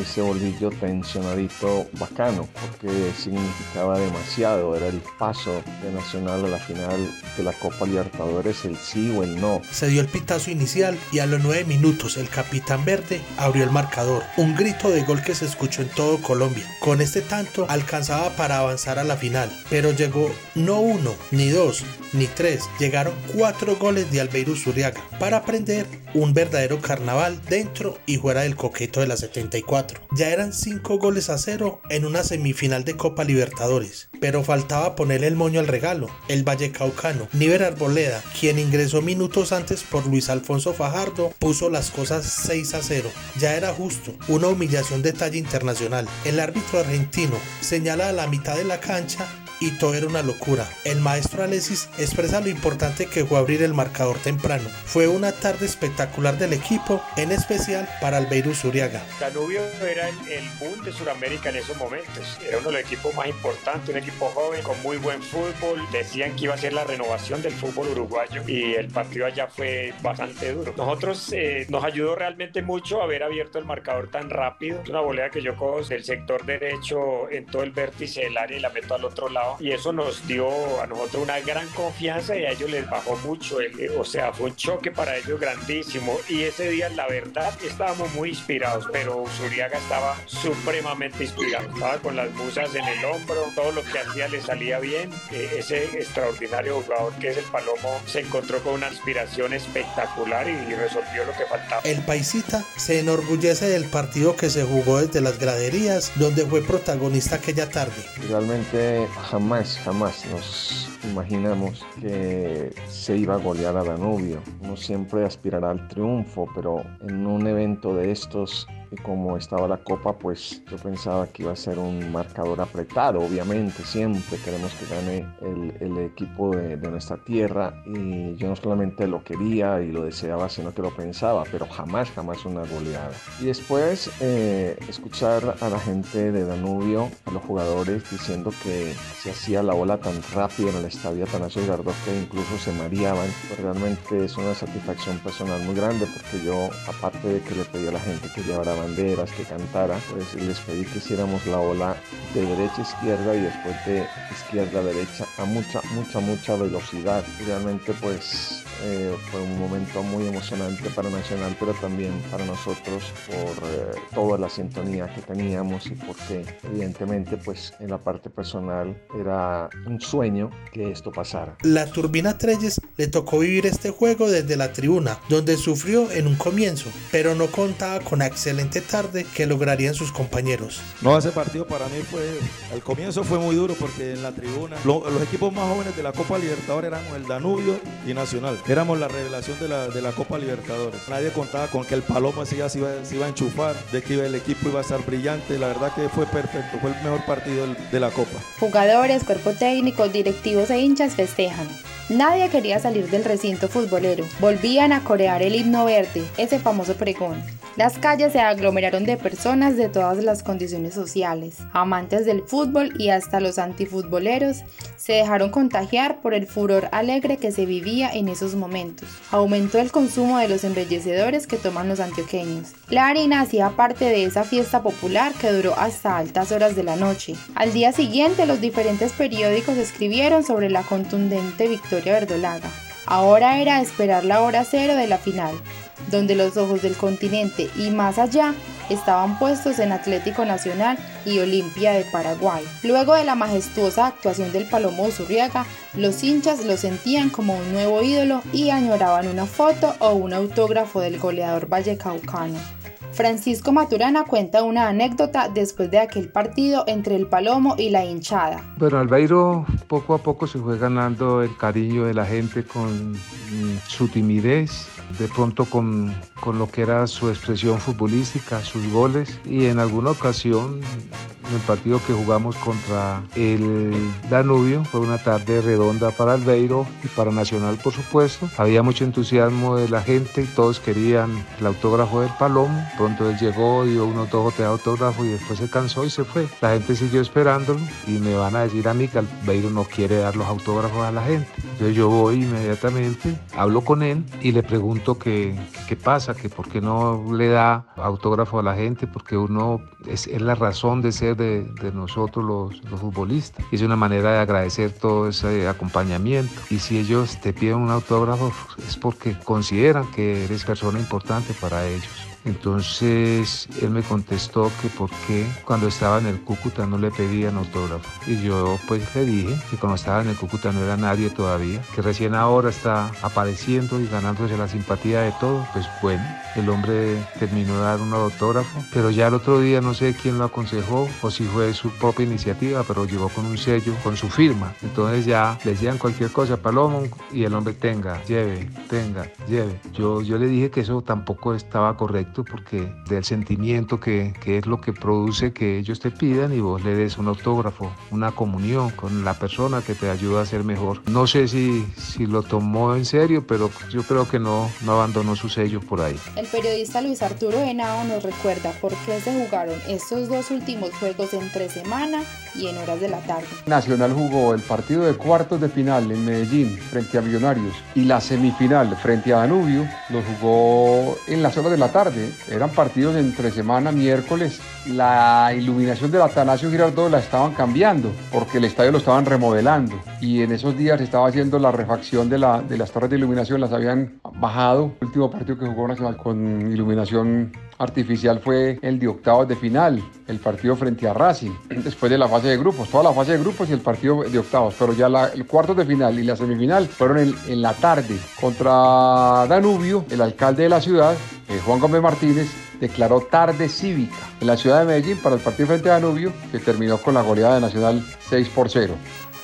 como dice Bolillo, tensionadito, bacano, porque significaba demasiado, era el paso de Nacional a la final de la Copa Libertadores, el sí o el no. Se dio el pitazo inicial y a los nueve minutos el capitán verde abrió el marcador, un grito de gol que se escuchó en todo Colombia. Con este tanto alcanzaba para avanzar a la final, pero llegó no uno, ni dos, ni tres, llegaron cuatro goles de Albeiro Zuriaga para prender un verdadero carnaval dentro y fuera del coqueto de la 74. Ya eran cinco goles a cero en una semifinal de Copa Libertadores, pero faltaba ponerle el moño al regalo, el Vallecaucano, Niver Arboleda, quien ingresó minutos antes por Luis Alfonso Fajardo, puso las cosas 6 a 0. Ya era justo, una humillación de talla internacional. El árbitro argentino señala a la mitad de la cancha y todo era una locura. El maestro Alexis expresa lo importante que fue abrir el marcador temprano. Fue una tarde espectacular del equipo, en especial para Albeiro Zuriaga. Danubio era el, el boom de Sudamérica en esos momentos. Era uno de los equipos más importantes, un equipo joven con muy buen fútbol. Decían que iba a ser la renovación del fútbol uruguayo y el partido allá fue bastante duro. Nosotros eh, nos ayudó realmente mucho haber abierto el marcador tan rápido. Es una volea que yo cojo del sector derecho en todo el vértice del área y la meto al otro lado y eso nos dio a nosotros una gran confianza y a ellos les bajó mucho. El, o sea, fue un choque para ellos grandísimo y ese día la verdad estábamos muy inspirados, pero Zuriaga estaba supremamente inspirado. Estaba con las musas en el hombro, todo lo que hacía le salía bien. Eh, ese extraordinario jugador que es el Palomo se encontró con una inspiración espectacular y, y resolvió lo que faltaba. El paisita se enorgullece del partido que se jugó desde las graderías, donde fue protagonista aquella tarde. Realmente jamás, jamás nos imaginamos que se iba a golear a Danubio. Uno siempre aspirará al triunfo, pero en un evento de estos y como estaba la copa, pues yo pensaba que iba a ser un marcador apretado, obviamente, siempre queremos que gane el, el equipo de, de, nuestra tierra y yo no solamente lo quería y lo deseaba, sino que lo pensaba, pero jamás, jamás una goleada. Y después eh, escuchar a la gente de Danubio, a los jugadores, diciendo que se hacía la ola tan rápido en el estadio Atanasio Girardot que incluso se mareaban, pues realmente es una satisfacción personal muy grande porque yo, aparte de que le pedí a la gente que llevara banderas, que cantara, pues les pedí que hiciéramos la ola de derecha a izquierda y después de izquierda a derecha a mucha, mucha, mucha velocidad. Realmente pues eh, fue un momento muy emocionante para Nacional, pero también para nosotros por eh, toda la sintonía que teníamos y porque evidentemente pues en la parte personal era un sueño que esto pasara. La Turbina Treyes le tocó vivir este juego desde la tribuna, donde sufrió en un comienzo, pero no contaba con la excelente tarde que lograrían sus compañeros. No, ese partido para mí fue, el comienzo fue muy duro porque en la tribuna lo, los equipos más jóvenes de la Copa Libertadores éramos el Danubio y Nacional. Éramos la revelación de la, de la Copa Libertadores. Nadie contaba con que el Paloma se iba, se, iba, a enchufar, de que el equipo iba a estar brillante. La verdad que fue perfecto, fue el mejor partido de la Copa. Jugadores, cuerpo técnico, directivos e hinchas festejan. Nadie quería salir del recinto futbolero. Volvían a corear el himno verde, ese famoso pregón. Las calles se aglomeraron de personas de todas las condiciones sociales, amantes del fútbol y hasta los antifutboleros se dejaron contagiar por el furor alegre que se vivía en esos momentos. Aumentó el consumo de los embellecedores que toman los antioqueños. La harina hacía parte de esa fiesta popular que duró hasta altas horas de la noche. Al día siguiente los diferentes periódicos escribieron sobre la contundente victoria verdolaga. Ahora era esperar la hora cero de la final, donde los ojos del continente y más allá estaban puestos en Atlético Nacional y Olimpia de Paraguay. Luego de la majestuosa actuación del Palomo Zurriaga, los hinchas lo sentían como un nuevo ídolo y añoraban una foto o un autógrafo del goleador vallecaucano. Francisco Maturana cuenta una anécdota después de aquel partido entre el Palomo y la hinchada. Bueno, Albeiro poco a poco se fue ganando el cariño de la gente con su timidez, de pronto con, con, lo que era su expresión futbolística, sus goles y en alguna ocasión en el partido que jugamos contra el Danubio. Fue una tarde redonda para Albeiro y para Nacional, por supuesto. Había mucho entusiasmo de la gente y todos querían el autógrafo del Palomo. Pronto él llegó, dio un autógrafo de autógrafo y después se cansó y se fue. La gente siguió esperándolo y me van a decir a mí que Albeiro no quiere dar los autógrafos a la gente. Entonces yo voy inmediatamente, hablo con él y le pregunto qué, qué que por qué no le da autógrafo a la gente, porque uno es, la razón de ser de, nosotros los, futbolistas. Es una manera de agradecer todo ese acompañamiento. Y si ellos te piden un autógrafo es porque consideran que eres persona importante para ellos. Entonces él me contestó que por qué cuando estaba en el Cúcuta no le pedían autógrafo. Y yo pues le dije que cuando estaba en el Cúcuta no era nadie todavía, que recién ahora está apareciendo y ganándose la simpatía de todos. Pues bueno, el hombre terminó de dar un autógrafo, pero ya el otro día no sé quién lo aconsejó o si fue su propia iniciativa, pero llegó con un sello, con su firma. Entonces ya le decían cualquier cosa, Palomo, y el hombre tenga, lleve, tenga, lleve. Yo, yo le dije que eso tampoco estaba correcto porque del sentimiento que, que, es lo que produce que ellos te pidan y vos le des un autógrafo, una comunión con la persona que te ayuda a ser mejor. No sé si, si lo tomó en serio, pero yo creo que no, no abandonó su sello por ahí. El periodista Luis Arturo Henao nos recuerda por qué se jugaron estos dos últimos juegos entre semana y en horas de la tarde. Nacional jugó el partido de cuartos de final en Medellín frente a Millonarios y la semifinal frente a Danubio lo jugó en las horas de la tarde. Eran partidos entre semana, miércoles. La iluminación del Atanasio Girardot la estaban cambiando porque el estadio lo estaban remodelando y en esos días estaba haciendo la refacción de, la, de las torres de iluminación, las habían bajado. El último partido que jugó Nacional con iluminación artificial fue el de octavos de final, el partido frente a Racing, después de la fase de grupos, toda la fase de grupos y el partido de octavos, pero ya el cuarto de final y la semifinal fueron en, en, la tarde contra Danubio, el alcalde de la ciudad, eh, Juan Gómez Martínez, declaró tarde cívica en la ciudad de Medellín para el partido frente a Danubio, que terminó con la goleada de Nacional 6 por 0.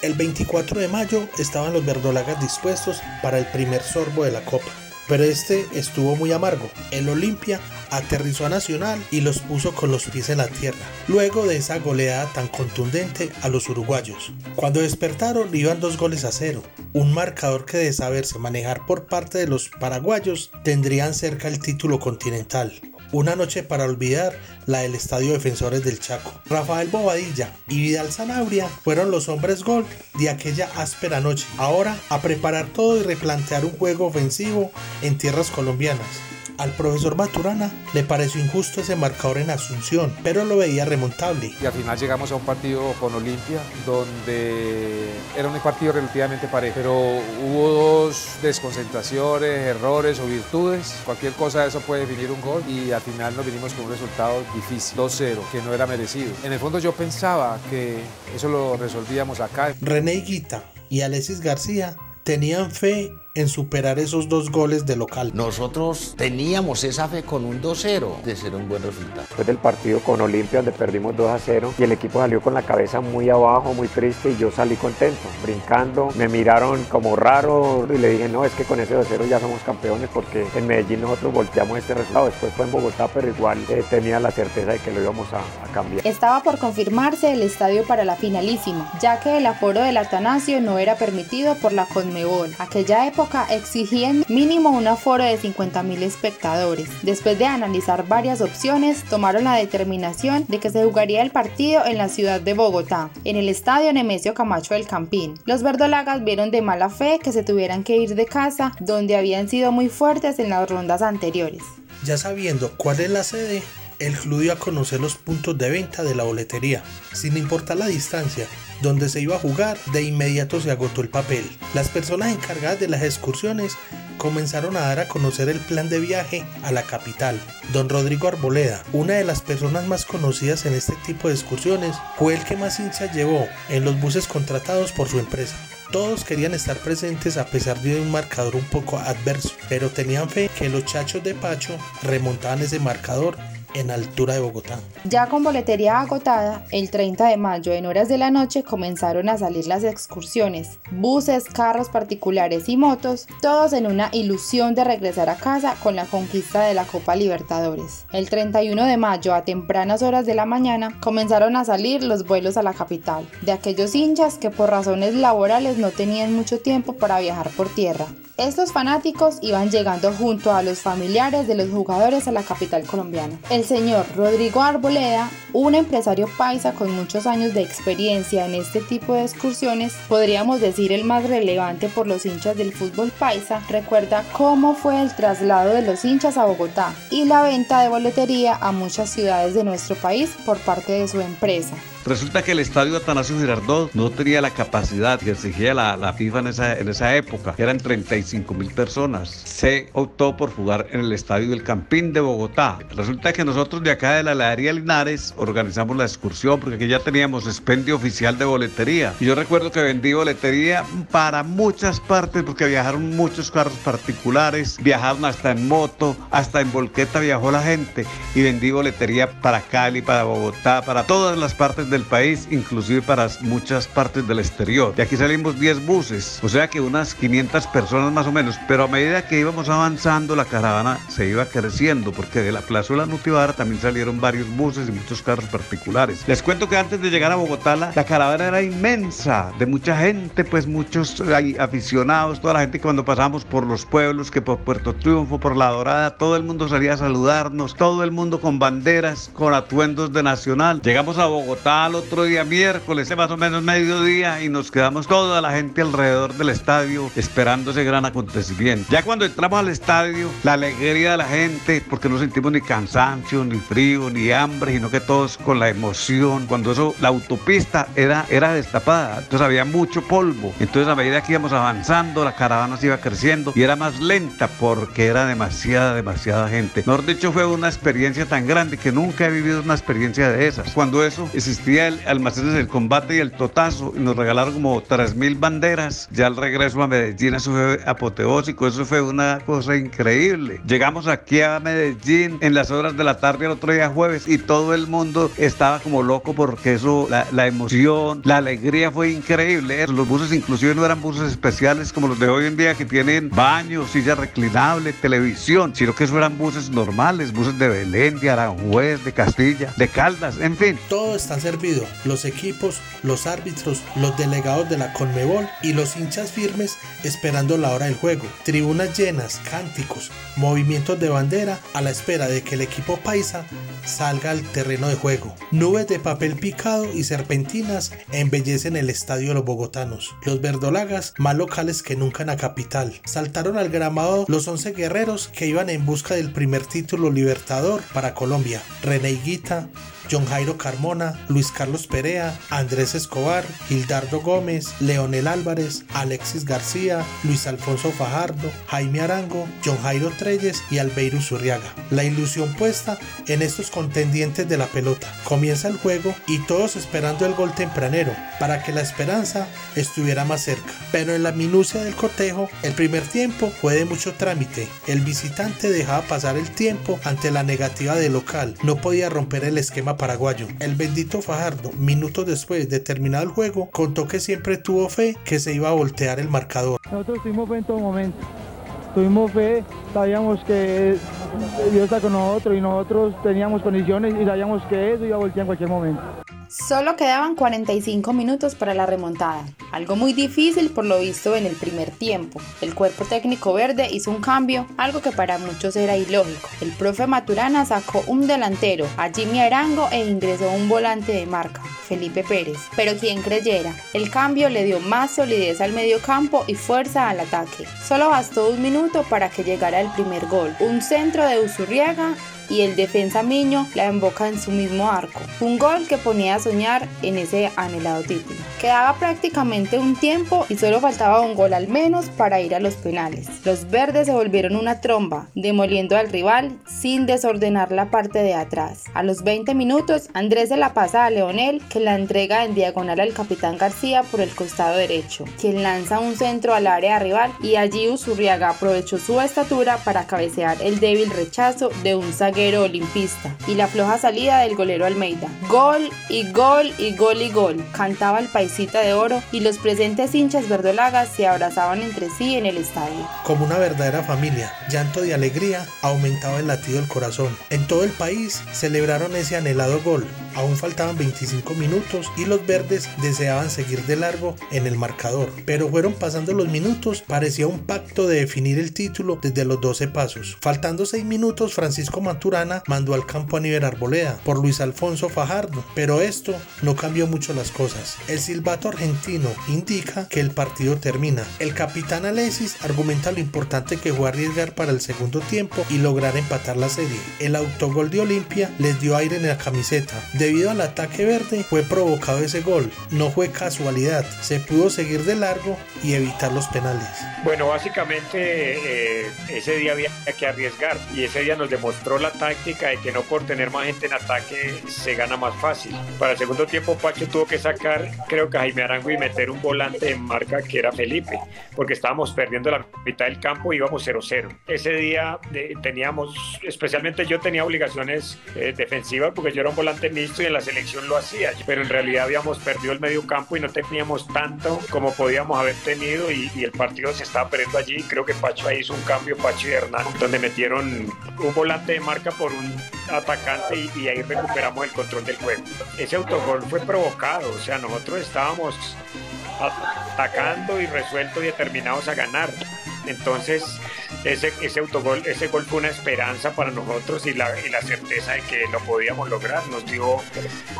El 24 de mayo estaban los verdolagas dispuestos para el primer sorbo de la copa pero este estuvo muy amargo. El Olimpia aterrizó a Nacional y los puso con los pies en la tierra, luego de esa goleada tan contundente a los uruguayos. Cuando despertaron iban dos goles a cero, un marcador que de saberse manejar por parte de los paraguayos tendrían cerca el título continental. Una noche para olvidar la del Estadio Defensores del Chaco. Rafael Bobadilla y Vidal Zanabria fueron los hombres gol de aquella áspera noche. Ahora a preparar todo y replantear un juego ofensivo en tierras colombianas. Al profesor Maturana le pareció injusto ese marcador en Asunción, pero lo veía remontable. Y al final llegamos a un partido con Olimpia, donde era un partido relativamente parejo, pero hubo dos desconcentraciones, errores o virtudes. Cualquier cosa de eso puede definir un gol y al final nos vinimos con un resultado difícil, 2-0, que no era merecido. En el fondo yo pensaba que eso lo resolvíamos acá. René Guita y Alexis García tenían fe en superar esos dos goles de local. Nosotros teníamos esa fe con un 2-0 de ser un buen resultado. Después del partido con Olimpia, donde perdimos 2-0, y el equipo salió con la cabeza muy abajo, muy triste, y yo salí contento, brincando. Me miraron como raro y le dije, no, es que con ese 2-0 ya somos campeones, porque en Medellín nosotros volteamos este resultado. Después fue en Bogotá, pero igual eh, tenía la certeza de que lo íbamos a, a cambiar. Estaba por confirmarse el estadio para la finalísima, ya que el aforo del Atanasio no era permitido por la Conmebol. Aquella época exigían mínimo un aforo de 50.000 espectadores. Después de analizar varias opciones, tomaron la determinación de que se jugaría el partido en la ciudad de Bogotá, en el estadio Nemesio Camacho del Campín. Los verdolagas vieron de mala fe que se tuvieran que ir de casa, donde habían sido muy fuertes en las rondas anteriores. Ya sabiendo cuál es la sede, el club dio a conocer los puntos de venta de la boletería, sin importar la distancia, donde se iba a jugar, de inmediato se agotó el papel. Las personas encargadas de las excursiones comenzaron a dar a conocer el plan de viaje a la capital. Don Rodrigo Arboleda, una de las personas más conocidas en este tipo de excursiones, fue el que más hinchas llevó en los buses contratados por su empresa. Todos querían estar presentes a pesar de un marcador un poco adverso, pero tenían fe que los chachos de Pacho remontaban ese marcador en altura de Bogotá. Ya con boletería agotada, el 30 de mayo en horas de la noche comenzaron a salir las excursiones, buses, carros particulares y motos, todos en una ilusión de regresar a casa con la conquista de la Copa Libertadores. El 31 de mayo a tempranas horas de la mañana comenzaron a salir los vuelos a la capital, de aquellos hinchas que por razones laborales no tenían mucho tiempo para viajar por tierra. Estos fanáticos iban llegando junto a los familiares de los jugadores a la capital colombiana. El señor Rodrigo Arboleda, un empresario paisa con muchos años de experiencia en este tipo de excursiones, podríamos decir el más relevante por los hinchas del fútbol paisa, recuerda cómo fue el traslado de los hinchas a Bogotá y la venta de boletería a muchas ciudades de nuestro país por parte de su empresa. Resulta que el estadio Atanasio Girardot no tenía la capacidad que exigía la, la FIFA en esa, en esa época. Eran 35 mil personas. Se optó por jugar en el estadio del Campín de Bogotá. Resulta que nosotros de acá de la heladería Linares organizamos la excursión porque aquí ya teníamos expendio oficial de boletería. Y yo recuerdo que vendí boletería para muchas partes porque viajaron muchos carros particulares, viajaron hasta en moto, hasta en volqueta viajó la gente y vendí boletería para Cali, para Bogotá, para todas las partes del país, inclusive para muchas partes del exterior. De aquí salimos 10 buses, o sea que unas 500 personas más o menos, pero a medida que íbamos avanzando la caravana se iba creciendo porque de la plazuela Nutibara también salieron varios buses y muchos carros particulares. Les cuento que antes de llegar a Bogotá la, la caravana era inmensa, de mucha gente, pues muchos hay, aficionados, toda la gente que cuando pasamos por los pueblos, que por Puerto Triunfo, por La Dorada, todo el mundo salía a saludarnos, todo el mundo con banderas, con atuendos de nacional. Llegamos a Bogotá al otro día miércoles, más o menos mediodía, y nos quedamos toda la gente alrededor del estadio esperando ese gran acontecimiento. Ya cuando entramos al estadio, la alegría de la gente, porque no sentimos ni cansancio, ni frío, ni hambre, sino que todos con la emoción. Cuando eso, la autopista era, era destapada, entonces había mucho polvo. Entonces a medida que íbamos avanzando, la caravana se iba creciendo y era más lenta porque era demasiada, demasiada gente. Mejor dicho, fue una experiencia tan grande que nunca he vivido una experiencia de esas. Cuando eso existía almacenes del combate y el totazo y nos regalaron como 3.000 banderas. Ya al regreso a Medellín eso fue apoteósico, eso fue una cosa increíble. Llegamos aquí a Medellín en las horas de la tarde el otro día jueves y todo el mundo estaba como loco porque eso, la, la emoción, la alegría fue increíble. Los buses inclusive no eran buses especiales como los de hoy en día que tienen baños, silla reclinable, televisión, sino que eso eran buses normales, buses de Belén, de Aranjuez, de Castilla, de Caldas, en fin. Todo está servido, los equipos, los árbitros, los delegados de la Conmebol y los hinchas firmes esperando la hora del juego. Tribunas llenas, cánticos, movimientos de bandera a la espera de que el equipo paisa salga al terreno de juego. Nubes de papel picado y serpentinas embellecen el estadio de los bogotanos. Los verdolagas, más locales que nunca en la capital, saltaron al gramado los 11 guerreros que iban en busca del primer título libertador para Colombia. René Higuita, John Jairo Carmona, Luis Carlos Perea, Andrés Escobar, Gildardo Gómez, Leonel Álvarez, Alexis García, Luis Alfonso Fajardo, Jaime Arango, John Jairo Treyes y Albeiro Zurriaga. La ilusión puesta en estos contendientes de la pelota. Comienza el juego y todos esperando el gol tempranero para que la esperanza estuviera más cerca. Pero en la minucia del cotejo, el primer tiempo fue de mucho trámite. El visitante dejaba pasar el tiempo ante la negativa del local. No podía romper el esquema paraguayo. El bendito Fajardo, minutos después de terminado el juego, contó que siempre tuvo fe que se iba a voltear el marcador. Nosotros tuvimos fe en todo momento. Tuvimos fe, sabíamos que Dios está con nosotros y nosotros teníamos condiciones y sabíamos que eso iba a voltear en cualquier momento. Solo quedaban 45 minutos para la remontada, algo muy difícil por lo visto en el primer tiempo. El cuerpo técnico verde hizo un cambio, algo que para muchos era ilógico. El profe Maturana sacó un delantero, a Jimmy Arango, e ingresó un volante de marca, Felipe Pérez. Pero quien creyera, el cambio le dio más solidez al medio campo y fuerza al ataque. Solo bastó un minuto para que llegara el primer gol, un centro de Usurriaga y el defensa Miño la emboca en su mismo arco. Un gol que ponía a soñar en ese anhelado título. Quedaba prácticamente un tiempo y solo faltaba un gol al menos para ir a los penales. Los verdes se volvieron una tromba, demoliendo al rival sin desordenar la parte de atrás. A los 20 minutos, Andrés se la pasa a Leonel, que la entrega en diagonal al capitán García por el costado derecho, quien lanza un centro al área rival y allí Usurriaga aprovechó su estatura para cabecear el débil rechazo de un zaguero zaguero olimpista y la floja salida del golero Almeida. Gol y gol y gol y gol, cantaba el paisita de oro y los presentes hinchas verdolagas se abrazaban entre sí en el estadio. Como una verdadera familia, llanto de alegría aumentaba el latido del corazón. En todo el país celebraron ese anhelado gol. Aún faltaban 25 minutos y los verdes deseaban seguir de largo en el marcador, pero fueron pasando los minutos, parecía un pacto de definir el título desde los 12 pasos. Faltando 6 minutos, Francisco Mandó al campo a Niver Arboleda por Luis Alfonso Fajardo, pero esto no cambió mucho las cosas. El silbato argentino indica que el partido termina. El capitán Alexis argumenta lo importante que fue arriesgar para el segundo tiempo y lograr empatar la serie. El autogol de Olimpia les dio aire en la camiseta. Debido al ataque verde fue provocado ese gol. No fue casualidad. Se pudo seguir de largo y evitar los penales. Bueno, básicamente eh, ese día había que arriesgar y ese día nos demostró la táctica de que no por tener más gente en ataque se gana más fácil. Para el segundo tiempo Pacho tuvo que sacar, creo que a Jaime Arango y meter un volante en marca que era Felipe, porque estábamos perdiendo la mitad del campo y íbamos 0-0. Ese día teníamos, especialmente yo tenía obligaciones eh, defensivas porque yo era un volante mixto y en la selección lo hacía, pero en realidad habíamos perdido el medio campo y no teníamos tanto como podíamos haber tenido y, y el partido se estaba perdiendo allí. Creo que Pacho ahí hizo un cambio, Pacho y Hernán, donde metieron un volante de marca por un atacante y, y ahí recuperamos el control del juego. Ese autogol fue provocado, o sea, nosotros estábamos atacando y resueltos y determinados a ganar. Entonces, ese, ese autogol, ese gol fue una esperanza para nosotros y la, y la certeza de que lo podíamos lograr. Nos dio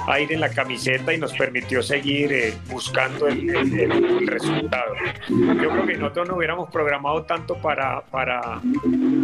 aire en la camiseta y nos permitió seguir eh, buscando el, el- el resultado. Yo creo que nosotros no hubiéramos programado tanto para, para,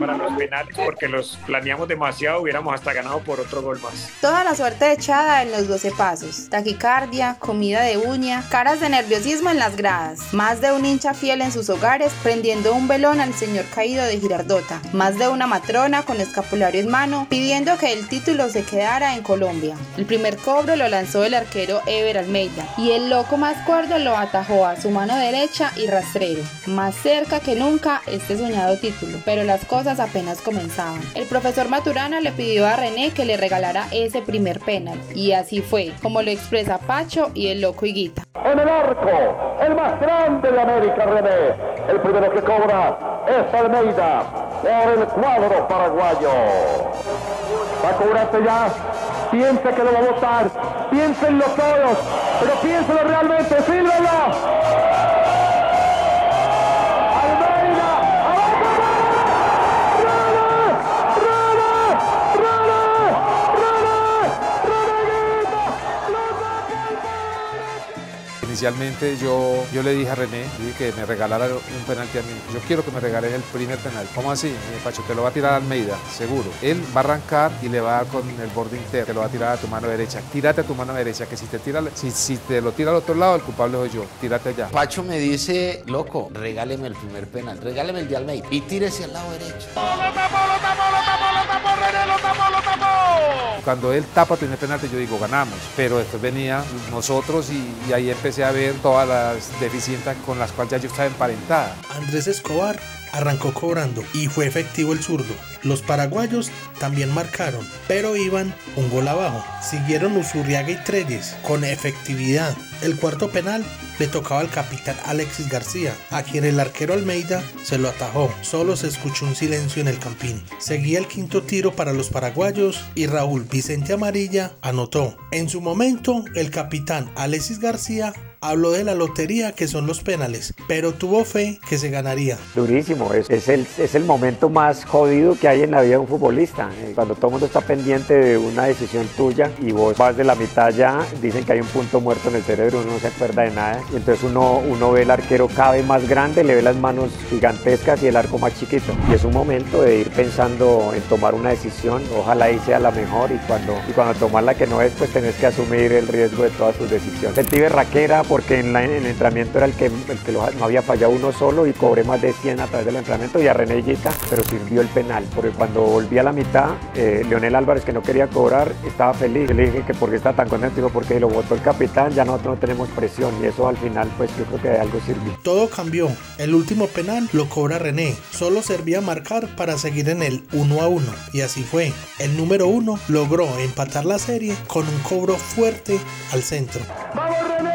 para los penales porque los planeamos demasiado, hubiéramos hasta ganado por otro gol más. Toda la suerte echada en los 12 pasos. Taquicardia, comida de uña, caras de nerviosismo en las gradas. Más de un hincha fiel en sus hogares prendiendo un velón al señor caído de Girardota. Más de una matrona con escapulario en mano pidiendo que el título se quedara en Colombia. El primer cobro lo lanzó el arquero Ever Almeida y el loco más cuerdo lo atajó a su mano derecha y rastrero. Más cerca que nunca este soñado título. Pero las cosas apenas comenzaban. El profesor Maturana le pidió a René que le regalara ese primer penal. Y así fue, como lo expresa Pacho y el loco Higuita. En el arco, el más grande de América, René. El primero que cobra es Almeida por el cuadro paraguayo. Cobrarse ya. Piense que lo va a votar. Piénsenlo todos. Pero piénsenlo realmente. ¡Sílvelo! Inicialmente yo, yo le dije a René que me regalara un penalti a mí. Yo quiero que me regales el primer penal. ¿Cómo así? Dijo, Pacho, te lo va a tirar Almeida, seguro. Él va a arrancar y le va a dar con el borde interno, te lo va a tirar a tu mano derecha. Tírate a tu mano derecha, que si te, tira, si, si te lo tira al otro lado, el culpable soy yo. Tírate allá. Pacho me dice, loco, regáleme el primer penal, regáleme el de Almeida y tírese al lado derecho. Cuando él tapa primer penalti, yo digo, ganamos. Pero después venía nosotros y, ahí empecé a ver todas las deficiencias con las cuales ya yo estaba emparentada. Andrés Escobar arrancó cobrando y fue efectivo el zurdo. Los paraguayos también marcaron, pero iban un gol abajo. Siguieron Usurriaga y Treyes con efectividad. El cuarto penal le tocaba al capitán Alexis García, a quien el arquero Almeida se lo atajó. Solo se escuchó un silencio en el campín. Seguía el quinto tiro para los paraguayos y Raúl Vicente Amarilla anotó. En su momento, el capitán Alexis García habló de la lotería que son los penales, pero tuvo fe que se ganaría. Durísimo, es, es el, es el momento más jodido que hay en la vida de un futbolista. Eh, Cuando todo el mundo está pendiente de una decisión tuya y vos vas de la mitad ya, dicen que hay un punto muerto en el cerebro, uno no se acuerda de nada. Y entonces uno, uno ve el arquero cada vez más grande, le ve las manos gigantescas y el arco más chiquito. Y es un momento de ir pensando en tomar una decisión, ojalá ahí sea la mejor y cuando, y cuando tomas la que no es, pues tenés que asumir el riesgo de todas tus decisiones. Sentí berraquera porque en, la- en el entrenamiento era el que, el que lo- no había fallado uno solo y cobré más de 100 a través del entrenamiento y a René Higuita, pero sirvió el penal, porque cuando volví a la mitad, eh, Leonel Álvarez, que no quería cobrar, estaba feliz. Yo le dije que porque está tan contento, digo, porque lo votó el capitán, ya nosotros no tenemos presión y eso al final, pues yo creo que de algo sirvió. Todo cambió. El último penal lo cobra René. Solo servía marcar para seguir en el 1 a 1. Y así fue. El número 1 logró empatar la serie con un cobro fuerte al centro. ¡Vamos René!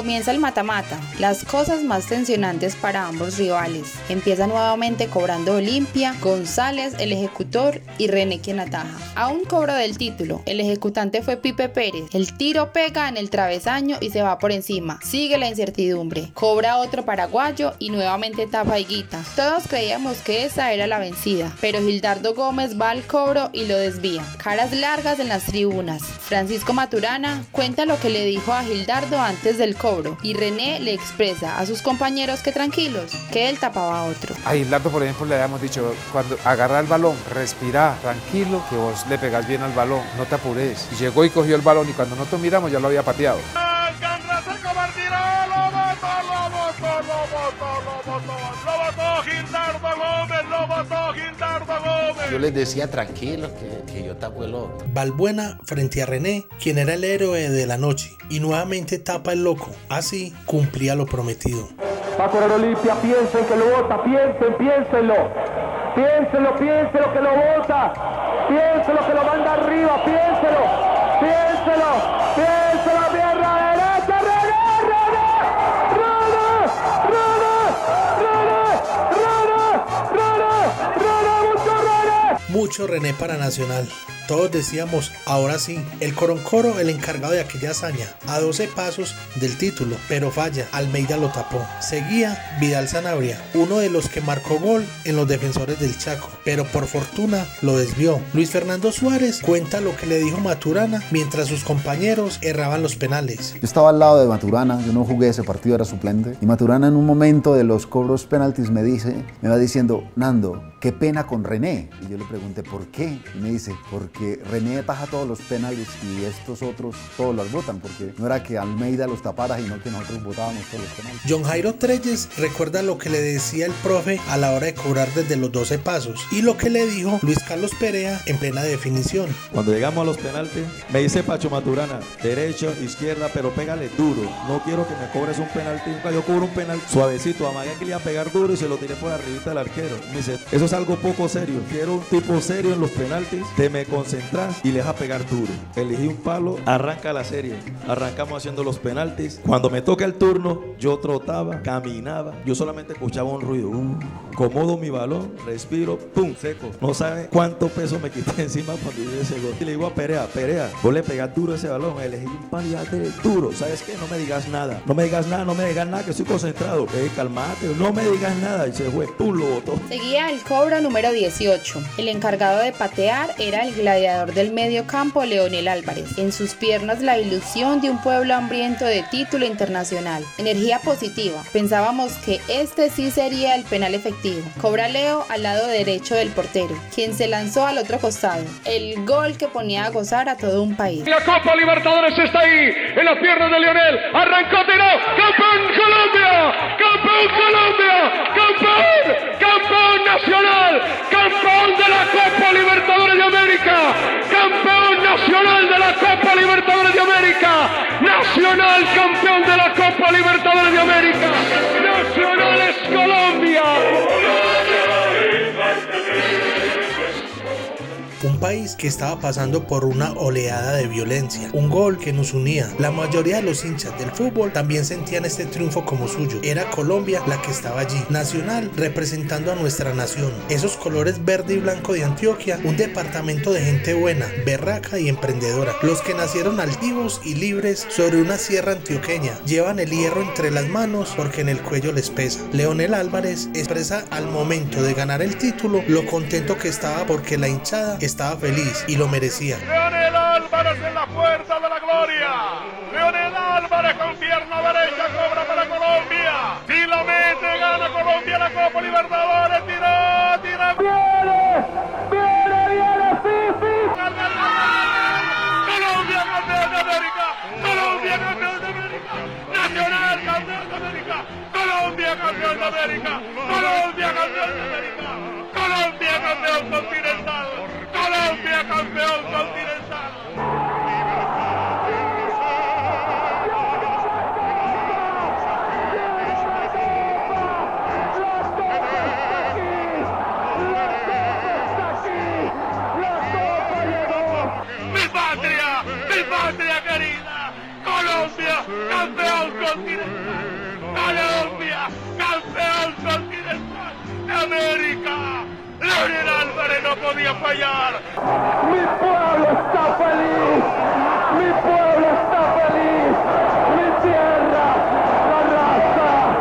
Comienza el mata-mata, las cosas más tensionantes para ambos rivales. Empieza nuevamente cobrando Olimpia, González, el ejecutor y René quien ataja. A un cobro del título, el ejecutante fue Pipe Pérez. El tiro pega en el travesaño y se va por encima. Sigue la incertidumbre. Cobra otro paraguayo y nuevamente tapa Higuita. Todos creíamos que esa era la vencida, pero Gildardo Gómez va al cobro y lo desvía. Caras largas en las tribunas. Francisco Maturana cuenta lo que le dijo a Gildardo antes del cobro y René le expresa a sus compañeros que tranquilos, que él tapaba a otro. A Gildardo, por ejemplo, le habíamos dicho, cuando agarra el balón, respira, tranquilo, que vos le pegas bien al balón, no te apures. Y llegó y cogió el balón y cuando nosotros miramos ya lo había pateado. ¡Lo Yo les decía tranquilo que, que yo tapo el ojo. Valbuena frente a René, quien era el héroe de la noche, y nuevamente tapa el loco. Así cumplía lo prometido. Va a correr Olimpia, piensen que lo vota, piensen, piénsenlo. Piénsenlo, piénsenlo que lo vota. Piénsenlo que lo manda arriba. Piénselo, piénselo, Mucho René para Nacional. Todos decíamos, ahora sí, el Coroncoro, el encargado de aquella hazaña, a 12 pasos del título, pero falla, Almeida lo tapó. Seguía Vidal Sanabria, uno de los que marcó gol en los defensores del Chaco, pero por fortuna lo desvió. Luis Fernando Suárez cuenta lo que le dijo Maturana mientras sus compañeros erraban los penales. Yo estaba al lado de Maturana, yo no jugué ese partido, era suplente. Y Maturana en un momento de los cobros penaltis me dice, me va diciendo, Nando, qué pena con René. Y yo le pregunté, ¿por qué? Y me dice, porque René ataja todos los penales y estos otros todos los votan, porque no era que Almeida los tapara, sino que nosotros votábamos todos los penales. John Jairo Treyes recuerda lo que le decía el profe a la hora de cobrar desde los 12 pasos y lo que le dijo Luis Carlos Perea en plena definición. Cuando llegamos a los penaltis, me dice Pacho Maturana, derecho, izquierda, pero pégale duro. No quiero que me cobres un penalti. Nunca yo cobro un penal suavecito. Amagué que le iba a pegar duro y se lo tiré por arribita del arquero. Me dice, eso es algo poco serio. Quiero un tipo serio en los penaltis. Te me concentras y le dejas pegar duro. Elegí un palo, arranca la serie. Arrancamos haciendo los penaltis. Cuando me toca el turno, yo trotaba, caminaba. Yo solamente escuchaba un ruido. Uh, Comodo mi balón, respiro, pum, seco. No sabe cuánto peso me quité encima cuando hice ese gol. Y le digo a Perea, Perea, vos le pegas duro ese balón. Elegí un palo y date duro. ¿Sabes qué? No me digas nada. No me digas nada, no me digas nada, que estoy concentrado. Eh, calmate, no me digas nada. Y se fue, pum, lo botó. Seguía el cobro número 18. El encargado de patear era el gladiador del medio campo Leonel Álvarez. En sus piernas la ilusión de un pueblo hambriento de título internacional. Energía positiva. Pensábamos que este sí sería el penal efectivo. Cobra Leo al lado derecho del portero, quien se lanzó al otro costado. El gol que ponía a gozar a todo un país. La Copa Libertadores está ahí, en las piernas de Lionel. Arrancó, tiró. ¡Campeón Colombia! ¡Campeón Colombia! ¡Campeón! ¡Campeón nacional! ¡Campeón de la Copa Libertadores de América! ¡Campeón nacional de la Copa Libertadores de América! ¡Nacional campeón de la Copa Libertadores de América! ¡Nacional es Colombia! Un país que estaba pasando por una oleada de violencia, un gol que nos unía. La mayoría de los hinchas del fútbol también sentían este triunfo como suyo. Era Colombia la que estaba allí, nacional representando a nuestra nación. Esos colores verde y blanco de Antioquia, un departamento de gente buena, berraca y emprendedora. Los que nacieron altivos y libres sobre una sierra antioqueña, llevan el hierro entre las manos porque en el cuello les pesa. Leonel Álvarez expresa al momento de ganar el título lo contento que estaba porque la hinchada estaba feliz y lo merecía. Leonel Álvarez en la fuerza de la gloria. Leonel Álvarez con pierna derecha cobra para Colombia. Si lo mete gana Colombia la Copa Libertadores. Tiró, tiró. ¡Viene! ¡Viene, viene! ¡Sí, sí! Colombia campeón de América. Colombia campeón de América. Nacional campeón de América. Colombia campeón de América. Colombia campeón de América. Colombia campeón continental. Colombia campeón continental. Mi patria, mi patria querida, Colombia, campeón continental. Colombia, campeón continental. América, Leonel Álvarez no podía fallar. Mi pueblo está feliz,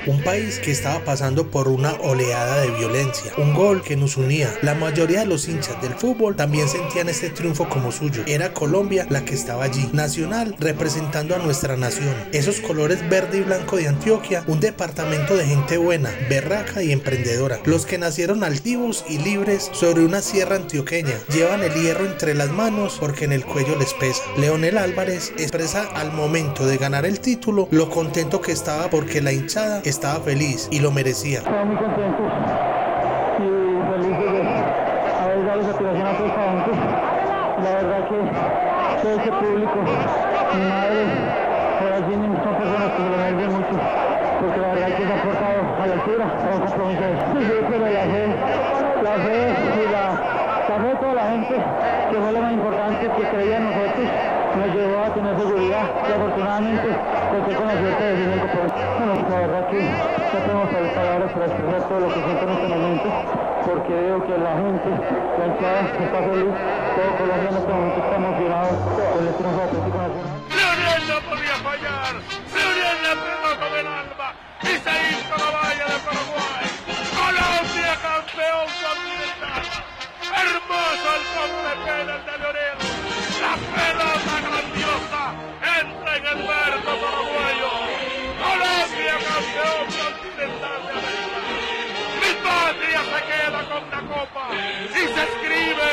Un país que estaba pasando por una oleada de violencia, un gol que nos unía. La mayoría de los hinchas del fútbol también sentían este triunfo como suyo. Era Colombia la que estaba allí, nacional, representando a nuestra nación. Esos colores verde y blanco de Antioquia, un departamento de gente buena, berraca y emprendedora. Los que nacieron altivos y libres sobre una sierra antioqueña, llevan el hierro entre las manos porque en el cuello les pesa. Leonel Álvarez expresa al momento de ganar el título lo contento que estaba porque la hinchada feliz y lo merecía. Estamos muy contentos y felices de haber dado satisfacción a todos gente. La verdad que todo este público, mi madre, por allí son personas que lo merecen mucho, porque la verdad que se han portado a la altura para un compromiso. Sí, que la fe, la fe y la, la fe de toda la gente, que fue lo más importante, que creía en nosotros, nos llevó a tener seguridad y afortunadamente conté con la suerte de decir por Bueno, la verdad que no tenemos palabras para expresar todo lo que siento en este momento, porque veo que la gente, la hinchada está feliz, todo Colombia en este momento está emocionado con el triunfo Atlético Nacional. Leonel no podía fallar. Leonel la apretó con el alma y se hizo la valla de Paraguay. Colombia campeón continental. Hermoso el de penal de Leonel. La pelota grandiosa entra en el verso paraguayo. Colombia campeón continental de América. Mi patria se queda con la copa y se escribe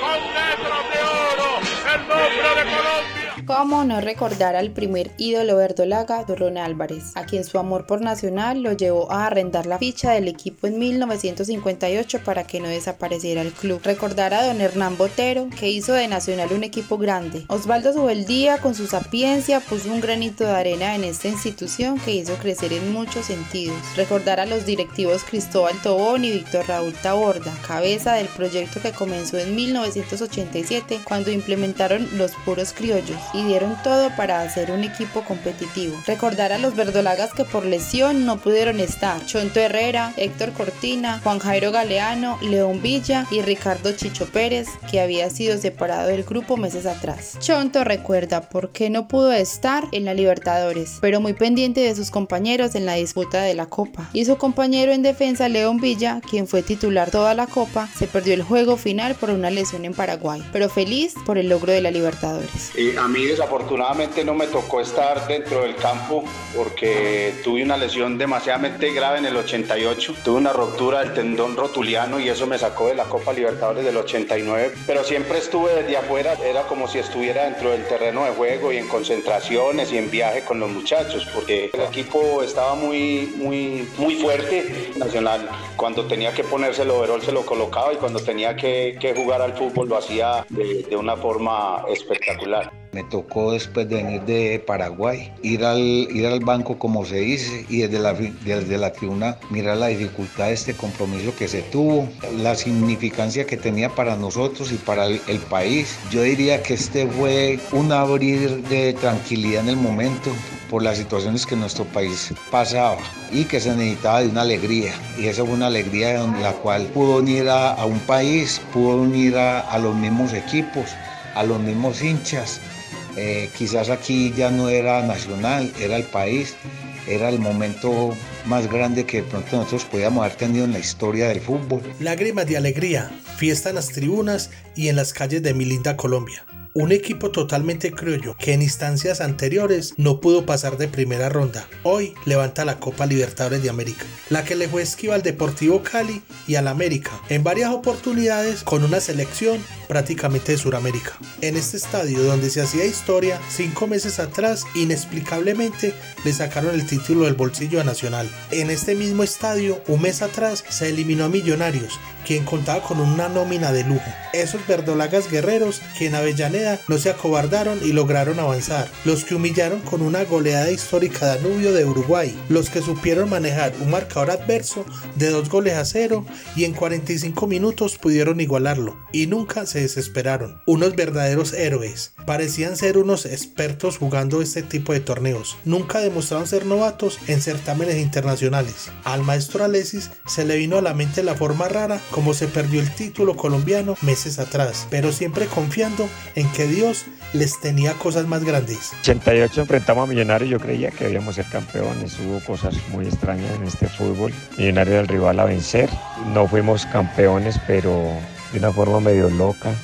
con letras de oro el nombre de Colombia. ¿Cómo no recordar al primer ídolo verdolaga, Ron Álvarez, a quien su amor por Nacional lo llevó a arrendar la ficha del equipo en 1958 para que no desapareciera el club? Recordar a don Hernán Botero, que hizo de Nacional un equipo grande. Osvaldo Subeldía, con su sapiencia, puso un granito de arena en esta institución que hizo crecer en muchos sentidos. Recordar a los directivos Cristóbal Tobón y Víctor Raúl Taborda, cabeza del proyecto que comenzó en 1987 cuando implementaron los puros criollos y dieron todo para hacer un equipo competitivo. Recordar a los verdolagas que por lesión no pudieron estar, Chonto Herrera, Héctor Cortina, Juan Jairo Galeano, León Villa y Ricardo Chicho Pérez, que había sido separado del grupo meses atrás. Chonto recuerda por qué no pudo estar en la Libertadores, pero muy pendiente de sus compañeros en la disputa de la Copa. Y su compañero en defensa, León Villa, quien fue titular toda la Copa, se perdió el juego final por una lesión en Paraguay, pero feliz por el logro de la Libertadores. Mí desafortunadamente no me tocó estar dentro del campo porque tuve una lesión demasiadamente grave en el 88. Tuve una ruptura del tendón rotuliano y eso me sacó de la Copa Libertadores del 89. Pero siempre estuve desde afuera, era como si estuviera dentro del terreno de juego y en concentraciones y en viaje con los muchachos porque el equipo estaba muy, muy, muy fuerte. Nacional, cuando tenía que ponerse el overall se lo colocaba y cuando tenía que, que jugar al fútbol lo hacía de, de una forma espectacular. Me tocó después de venir de Paraguay ir al, ir al banco como se dice y desde la, desde la tribuna mirar la dificultad de este compromiso que se tuvo, la significancia que tenía para nosotros y para el, país. Yo diría que este fue un abrir de tranquilidad en el momento por las situaciones que nuestro país pasaba y que se necesitaba de una alegría. Y esa fue una alegría en la cual pudo unir a, a un país, pudo unir a, a los mismos equipos, a los mismos hinchas. Eh, quizás aquí ya no era nacional, era el país, era el momento más grande que de pronto nosotros podíamos haber tenido en la historia del fútbol. Lágrimas de alegría, fiesta en las tribunas y en las calles de mi linda Colombia. Un equipo totalmente criollo que en instancias anteriores no pudo pasar de primera ronda. Hoy levanta la Copa Libertadores de América, la que le fue esquiva al Deportivo Cali y al América, en varias oportunidades con una selección prácticamente de Sudamérica. En este estadio donde se hacía historia, cinco meses atrás, inexplicablemente le sacaron el título del bolsillo a Nacional. En este mismo estadio, un mes atrás, se eliminó a Millonarios, quien contaba con una nómina de lujo. Esos verdolagas guerreros que en Avellaneda no se acobardaron y lograron avanzar. Los que humillaron con una goleada histórica Danubio de Uruguay. Los que supieron manejar un marcador adverso de dos goles a cero y en 45 minutos pudieron igualarlo. Y nunca se desesperaron. Unos verdaderos héroes. Parecían ser unos expertos jugando este tipo de torneos. Nunca demostraron ser novatos en certámenes internacionales. Al maestro Alexis se le vino a la mente la forma rara como se perdió el título colombiano meses atrás, pero siempre confiando en que Dios les tenía cosas más grandes. 88 enfrentamos a Millonarios, yo creía que debíamos ser campeones, hubo cosas muy extrañas en este fútbol. Millonario era el rival a vencer, no fuimos campeones, pero de una forma medio loca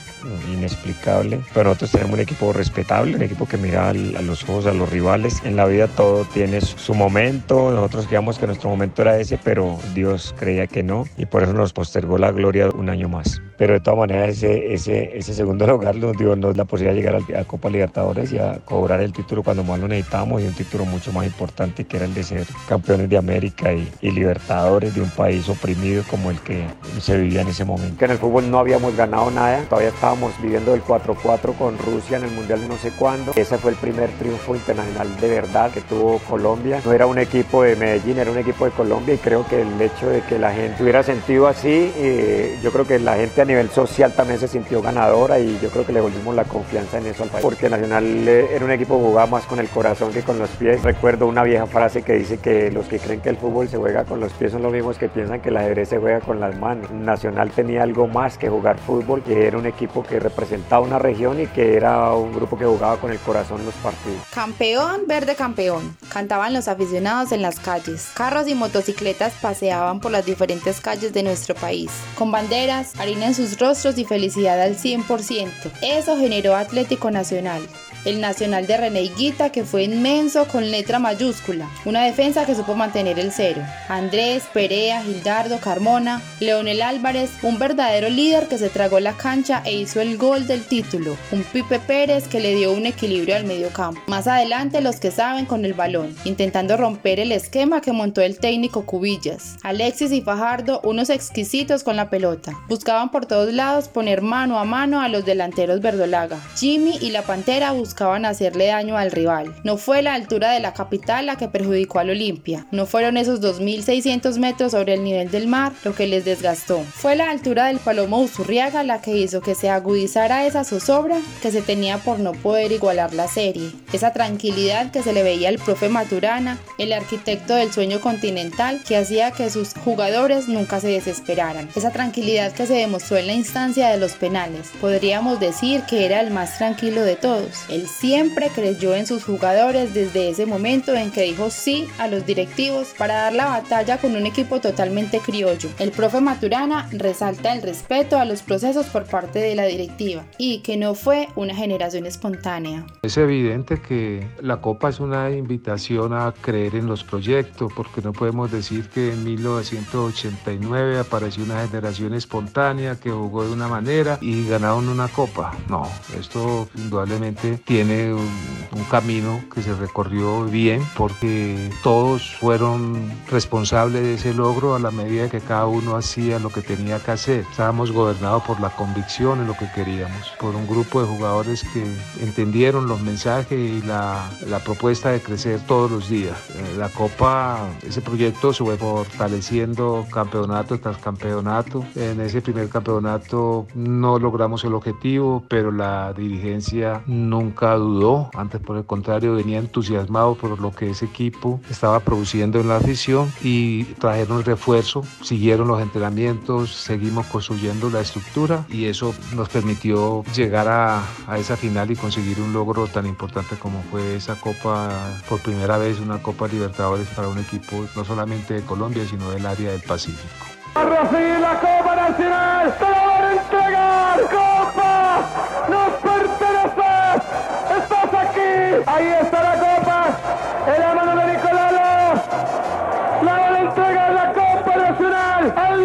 inexplicable, pero nosotros tenemos un equipo respetable, un equipo que mira a los ojos a los rivales. En la vida todo tiene su momento, nosotros creíamos que nuestro momento era ese, pero Dios creía que no y por eso nos postergó la gloria un año más. Pero de todas maneras ese, ese, ese segundo lugar nos dio nos la posibilidad de llegar a Copa Libertadores y a cobrar el título cuando más lo necesitábamos y un título mucho más importante que era el de ser campeones de América y, y Libertadores de un país oprimido como el que se vivía en ese momento. Que en el fútbol no habíamos ganado nada, todavía estábamos viviendo el 4-4 con Rusia en el Mundial de no sé cuándo. Ese fue el primer triunfo internacional de verdad que tuvo Colombia. No era un equipo de Medellín, era un equipo de Colombia y creo que el hecho de que la gente hubiera sentido así, eh, yo creo que la gente a nivel social también se sintió ganadora y yo creo que le volvimos la confianza en eso al país. Porque Nacional eh, era un equipo que jugaba más con el corazón que con los pies. Recuerdo una vieja frase que dice que los que creen que el fútbol se juega con los pies son los mismos que piensan que el ajedrez se juega con las manos. Nacional tenía algo más que jugar fútbol, que era un equipo que representaba una región y que era un grupo que jugaba con el corazón los partidos. Campeón, verde campeón. Cantaban los aficionados en las calles. Carros y motocicletas paseaban por las diferentes calles de nuestro país. Con banderas, harina en sus rostros y felicidad al 100%. Eso generó Atlético Nacional el Nacional de René Higuita que fue inmenso con letra mayúscula, una defensa que supo mantener el cero. Andrés, Perea, Gildardo, Carmona, Leonel Álvarez, un verdadero líder que se tragó la cancha e hizo el gol del título, un Pipe Pérez que le dio un equilibrio al medio campo. Más adelante los que saben con el balón, intentando romper el esquema que montó el técnico Cubillas. Alexis y Fajardo, unos exquisitos con la pelota, buscaban por todos lados poner mano a mano a los delanteros verdolaga. Jimmy y la Pantera buscaban hacerle daño al rival. No fue la altura de la capital la que perjudicó al Olimpia, no fueron esos 2.600 metros sobre el nivel del mar lo que les desgastó. Fue la altura del Palomo Usurriaga la que hizo que se agudizara esa zozobra que se tenía por no poder igualar la serie. Esa tranquilidad que se le veía al profe Maturana, el arquitecto del sueño continental que hacía que sus jugadores nunca se desesperaran. Esa tranquilidad que se demostró en la instancia de los penales. Podríamos decir que era el más tranquilo de todos. Él siempre creyó en sus jugadores desde ese momento en que dijo sí a los directivos para dar la batalla con un equipo totalmente criollo. El profe Maturana resalta el respeto a los procesos por parte de la directiva y que no fue una generación espontánea. Es evidente que la Copa es una invitación a creer en los proyectos, porque no podemos decir que en 1989 apareció una generación espontánea que jugó de una manera y ganaron una Copa. No, esto indudablemente tiene un, camino que se recorrió bien porque todos fueron responsables de ese logro a la medida que cada uno hacía lo que tenía que hacer. Estábamos gobernados por la convicción en lo que queríamos, por un grupo de jugadores que entendieron los mensajes y la, la propuesta de crecer todos los días. Eh, La Copa, ese proyecto se fue fortaleciendo campeonato tras campeonato. En ese primer campeonato no logramos el objetivo, pero la dirigencia nunca dudó. Antes, por el contrario, venía entusiasmado por lo que ese equipo estaba produciendo en la afición y trajeron el refuerzo, siguieron los entrenamientos, seguimos construyendo la estructura y eso nos permitió llegar a, a esa final y conseguir un logro tan importante como fue esa Copa, por primera vez una Copa Libertadores para un equipo no solamente de Colombia, sino del área del Pacífico. La Copa Nacional, te la van a entregar, Copa, Ahí está la copa. En la mano de Nicolás. La entrega de la Copa Nacional al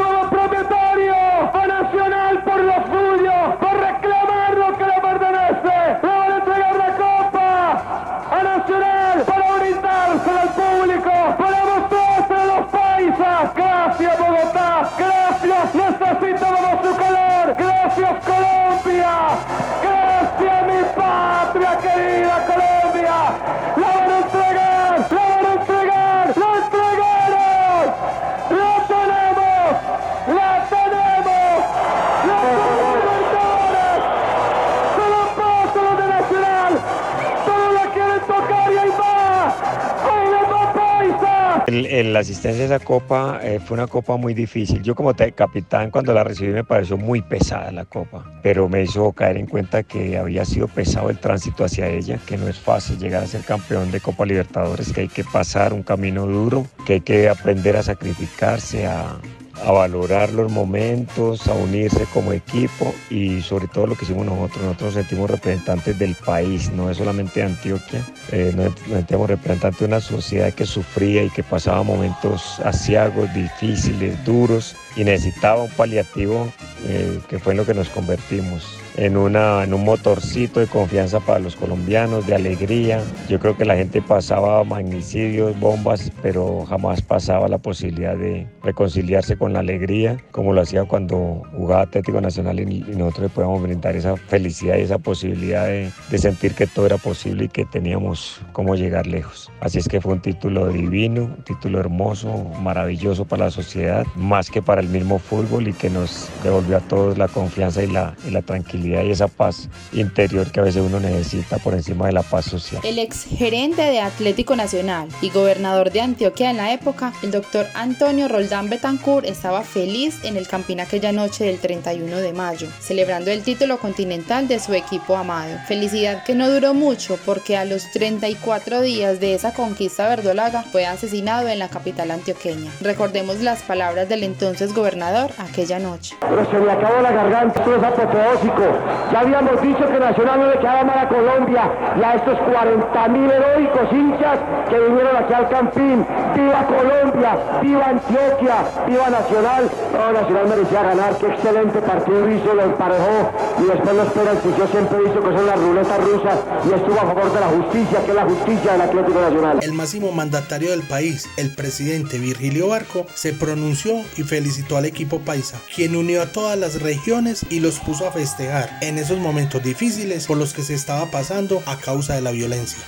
El, la asistencia a esa copa eh, fue una copa muy difícil. Yo como capitán cuando la recibí me pareció muy pesada la copa, pero me hizo caer en cuenta que había sido pesado el tránsito hacia ella, que no es fácil llegar a ser campeón de Copa Libertadores, que hay que pasar un camino duro, que hay que aprender a sacrificarse, a, a valorar los momentos, a unirse como equipo y sobre todo lo que hicimos nosotros. Nosotros nos sentimos representantes del país, no es solamente de Antioquia, eh, nos sentimos representantes de una sociedad que sufría y que pasaba momentos asiagos, difíciles, duros y necesitaba un paliativo eh, que fue en lo que nos convertimos en, una, en un motorcito de confianza para los colombianos, de alegría. Yo creo que la gente pasaba magnicidios, bombas, pero jamás pasaba la posibilidad de reconciliarse con la alegría, como lo hacía cuando jugaba Atlético Nacional y, nosotros le podíamos brindar esa felicidad y esa posibilidad de, de sentir que todo era posible y que teníamos cómo llegar lejos. Así es que fue un título divino, un título hermoso, maravilloso para la sociedad, más que para el mismo fútbol y que nos devolvió a todos la confianza y la, y la tranquilidad y esa paz interior que a veces uno necesita por encima de la paz social. El ex gerente de Atlético Nacional y gobernador de Antioquia en la época, el doctor Antonio Roldán Betancourt, estaba feliz en el Campín aquella noche del 31 de mayo, celebrando el título continental de su equipo amado. Felicidad que no duró mucho porque a los 34 días de esa conquista verdolaga fue asesinado en la capital antioqueña. Recordemos las palabras del entonces gobernador aquella noche. Pero me acabó la garganta, esto es apoteósico. Ya habíamos dicho que Nacional no le quedaba mal a Colombia y a estos 40 mil heroicos hinchas que vinieron aquí al Campín. ¡Viva Colombia! ¡Viva Antioquia! ¡Viva Nacional! No, Nacional merecía ganar. ¡Qué excelente partido hizo! Lo emparejó y después los que Yo siempre he visto que son las ruletas rusas y estuvo a favor de la justicia, que es la justicia del Atlético Nacional. El máximo mandatario del país, el presidente Virgilio Barco, se pronunció y felicitó al equipo paisa, quien unió a todas las regiones y los puso a festejar en esos momentos difíciles por los que se estaba pasando a causa de la violencia.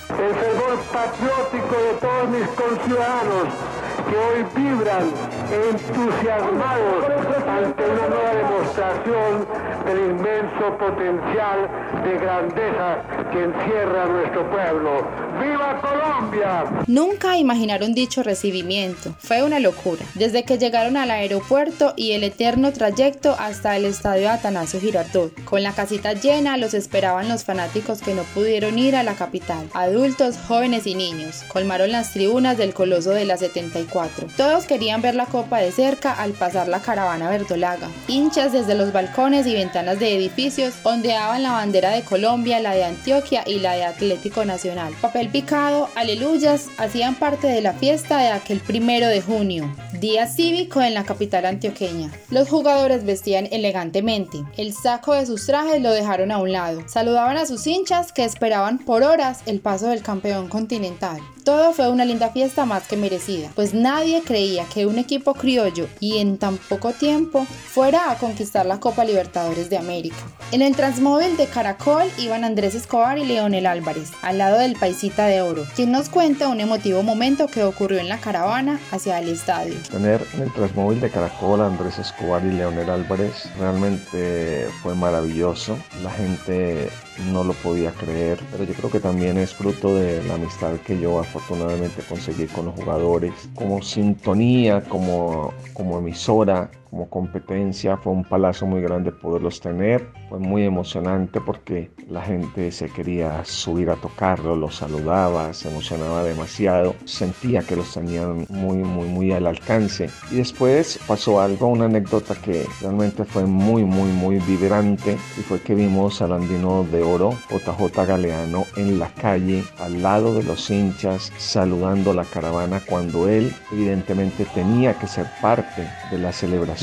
Que hoy vibran entusiasmados ante una nueva demostración del inmenso potencial de grandeza que encierra nuestro pueblo. ¡Viva Colombia! Nunca imaginaron dicho recibimiento. Fue una locura. Desde que llegaron al aeropuerto y el eterno trayecto hasta el estadio Atanasio Girardot. Con la casita llena los esperaban los fanáticos que no pudieron ir a la capital. Adultos, jóvenes y niños. Colmaron las tribunas del Coloso de la 74. Todos querían ver la copa de cerca al pasar la caravana verdolaga. Hinchas desde los balcones y ventanas de edificios ondeaban la bandera de Colombia, la de Antioquia y la de Atlético Nacional. Papel picado, aleluyas, hacían parte de la fiesta de aquel primero de junio, día cívico en la capital antioqueña. Los jugadores vestían elegantemente, el saco de sus trajes lo dejaron a un lado, saludaban a sus hinchas que esperaban por horas el paso del campeón continental. Todo fue una linda fiesta más que merecida, pues nadie creía que un equipo criollo y en tan poco tiempo fuera a conquistar la Copa Libertadores de América. En el transmóvil de Caracol iban Andrés Escobar y Leonel Álvarez, al lado del paisita de oro, quien nos cuenta un emotivo momento que ocurrió en la caravana hacia el estadio. Tener en el transmóvil de Caracol a Andrés Escobar y Leonel Álvarez realmente fue maravilloso. La gente no lo podía creer, pero yo creo que también es fruto de la amistad que yo afortunadamente conseguí con los jugadores, como sintonía, como, como emisora, como competencia. Fue un palazo muy grande poderlos tener. Fue muy emocionante porque la gente se quería subir a tocarlo, los saludaba, se emocionaba demasiado. Sentía que los tenían muy, muy, muy al alcance. Y después pasó algo, una anécdota que realmente fue muy, muy, muy vibrante. Y fue que vimos al andino de oro, JJ Galeano, en la calle, al lado de los hinchas, saludando la caravana cuando él evidentemente tenía que ser parte de la celebración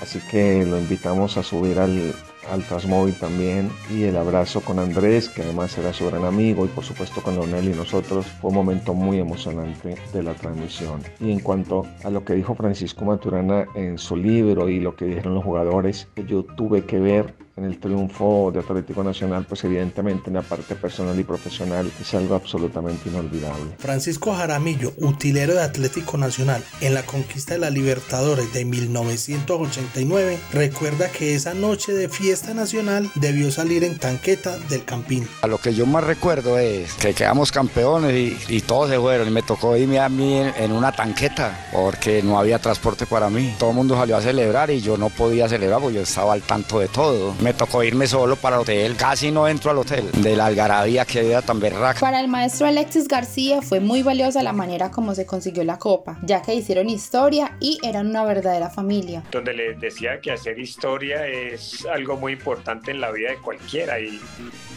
Así que lo invitamos a subir al, al Transmóvil también. Y el abrazo con Andrés, que además era su gran amigo, y por supuesto con Leonel y nosotros, fue un momento muy emocionante de la transmisión. Y en cuanto a lo que dijo Francisco Maturana en su libro y lo que dijeron los jugadores, yo tuve que ver en el triunfo de Atlético Nacional, pues evidentemente en la parte personal y profesional es algo absolutamente inolvidable. Francisco Jaramillo, utilero de Atlético Nacional en la conquista de la Libertadores de 1989, recuerda que esa noche de fiesta nacional debió salir en tanqueta del Campín. A lo que yo más recuerdo es que quedamos campeones y, y todos se fueron y me tocó irme a mí en, en una tanqueta porque no había transporte para mí. Todo el mundo salió a celebrar y yo no podía celebrar porque yo estaba al tanto de todo. Me tocó irme solo para el hotel, casi no entro al hotel de la algarabía que era tan berraca. Para el maestro Alexis García fue muy valiosa la manera como se consiguió la copa, ya que hicieron historia y eran una verdadera familia. Donde les decía que hacer historia es algo muy importante en la vida de cualquiera y,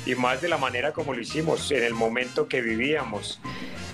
y más de la manera como lo hicimos, en el momento que vivíamos.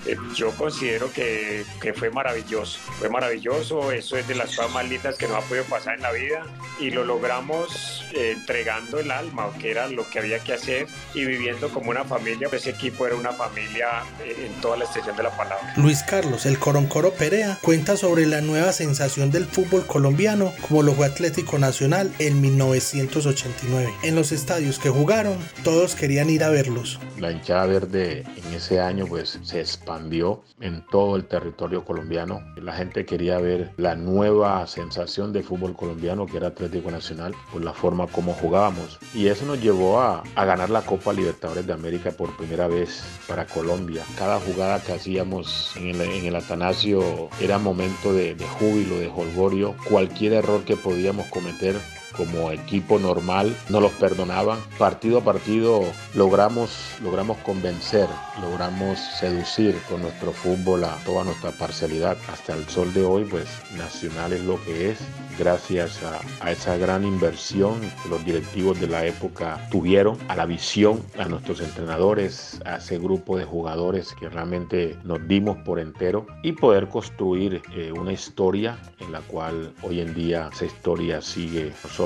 Eh, Yo considero que, que fue maravilloso, fue maravilloso, eso es de las cosas más lindas que nos ha podido pasar en la vida y lo logramos eh, entregando el alma, que era lo que había que hacer y viviendo como una familia, ese equipo era una familia eh, en toda la extensión de la palabra. Luis Carlos, el Coroncoro Perea, cuenta sobre la nueva sensación del fútbol colombiano como lo fue Atlético Nacional en 1989. En los estadios que jugaron, todos querían ir a verlos. La hinchada verde en ese año pues se expandió en todo el territorio colombiano. La gente quería ver la nueva sensación de fútbol colombiano que era Atlético Nacional por la forma como jugábamos. Y eso nos llevó a, a ganar la Copa Libertadores de América por primera vez para Colombia. Cada jugada que hacíamos en el, en el Atanasio era momento de, de júbilo, de holgorio. Cualquier error que podíamos cometer como equipo normal, no los perdonaban. Partido a partido logramos, logramos convencer, logramos seducir con nuestro fútbol a toda nuestra parcialidad. Hasta el sol de hoy, pues Nacional es lo que es, gracias a, a esa gran inversión que los directivos de la época tuvieron, a la visión, a nuestros entrenadores, a ese grupo de jugadores que realmente nos dimos por entero y poder construir eh, una historia en la cual hoy en día esa historia sigue. Nosotros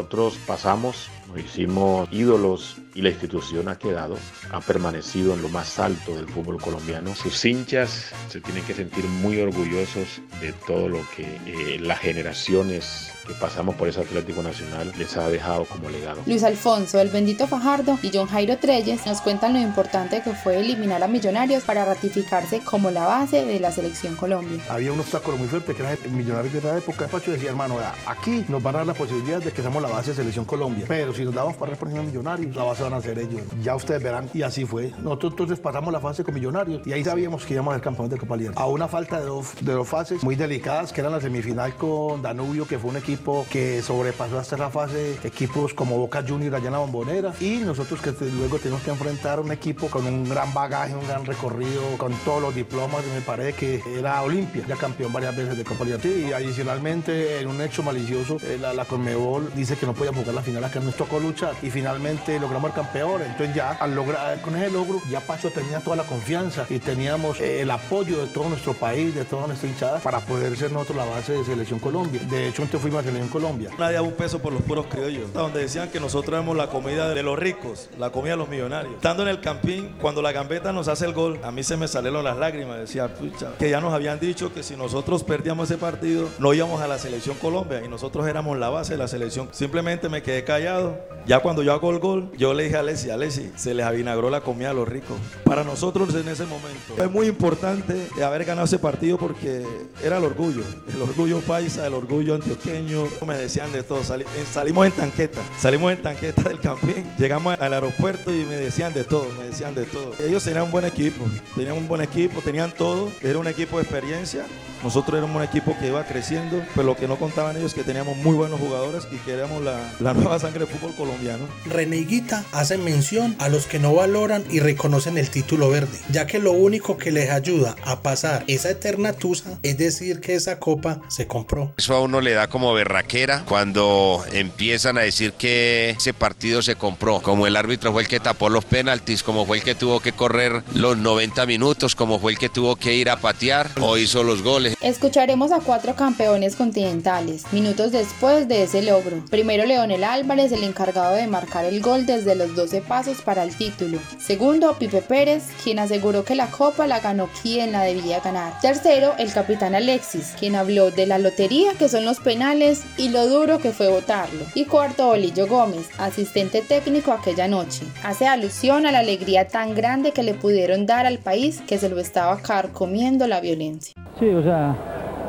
pasamos, nos hicimos ídolos y la institución ha quedado, ha permanecido en lo más alto del fútbol colombiano. Sus hinchas se tienen que sentir muy orgullosos de todo lo que eh, las generaciones que pasamos por ese Atlético Nacional les ha dejado como legado. Luis Alfonso, el bendito Fajardo y John Jairo Treyes nos cuentan lo importante que fue eliminar a Millonarios para ratificarse como la base de la selección Colombia. Había un obstáculo muy fuerte que era el Millonarios de la época. Pacho decía, hermano, aquí nos van a dar la posibilidad de que seamos la base de selección Colombia. Pero si nos damos para por ejemplo, Millonarios, la base van a ser ellos. Ya ustedes verán. Y así fue. Nosotros entonces pasamos la fase con Millonarios y ahí sabíamos que íbamos a ser campeones de Copa Libertadores. A una falta de dos, de dos fases muy delicadas, que eran la semifinal con Danubio, que fue un equipo que sobrepasó hasta la fase, equipos como Boca Juniors allá en la bombonera. Y nosotros que luego tenemos que enfrentar un equipo con un gran bagaje, un gran recorrido, con todos los diplomas, me parece que era Olimpia, ya campeón varias veces de Copa Libertadores. Y adicionalmente, en un hecho malicioso, eh, la, la Conmebol dice que no podíamos jugar la final acá, nos tocó luchar. Y finalmente logramos el campeón. Entonces ya, al lograr, con ese logro, ya Pacho tenía toda la confianza y teníamos eh, el apoyo de todo nuestro país, de toda nuestra hinchada, para poder ser nosotros la base de Selección Colombia. De hecho, entonces fuimos a Selección Colombia. Nadie daba un peso por los puros criollos. Donde decían que nosotros éramos la comida de los ricos, la comida de los millonarios. Estando en el campín, cuando la gambeta nos hace el gol, a mí se me salieron las lágrimas. Decía, pucha, que ya nos habían dicho que si nosotros perdíamos ese partido, no íbamos a la selección Colombia y nosotros éramos la base de la selección. Simplemente me quedé callado. Ya cuando yo hago el gol, yo le dije a Alessi, Alessi, se les avinagró la comida a los ricos. Para nosotros en ese momento es muy importante haber ganado ese partido porque era el orgullo, el orgullo paisa, el orgullo antioqueño. Me decían de todo, Sali- eh, salimos en tanqueta, salimos en tanqueta del campín, llegamos al aeropuerto y me decían de todo, me decían de todo. Ellos tenían un buen equipo, tenían un buen equipo, tenían todo, era un equipo de experiencia. Nosotros éramos un equipo que iba creciendo, pero lo que no contaban ellos es que teníamos muy buenos jugadores y que éramos la, la nueva sangre del fútbol colombiano. René y Guita hacen mención a los que no valoran y reconocen el título verde, ya que lo único que les ayuda a pasar esa eterna tusa es decir que esa copa se compró. Eso a uno le da como berraquera cuando empiezan a decir que ese partido se compró. Como el árbitro fue el que tapó los penaltis, como fue el que tuvo que correr los 90 minutos, como fue el que tuvo que ir a patear o hizo los goles. Escucharemos a cuatro campeones continentales, minutos después de ese logro. Primero Leonel Álvarez, el encargado de marcar el gol desde los 12 pasos para el título. Segundo, Pipe Pérez, quien aseguró que la copa la ganó quien la debía ganar. Tercero, el capitán Alexis, quien habló de la lotería que son los penales y lo duro que fue votarlo. Y cuarto, Bolillo Gómez, asistente técnico aquella noche. Hace alusión a la alegría tan grande que le pudieron dar al país que se lo estaba carcomiendo la violencia. Sí, o sea,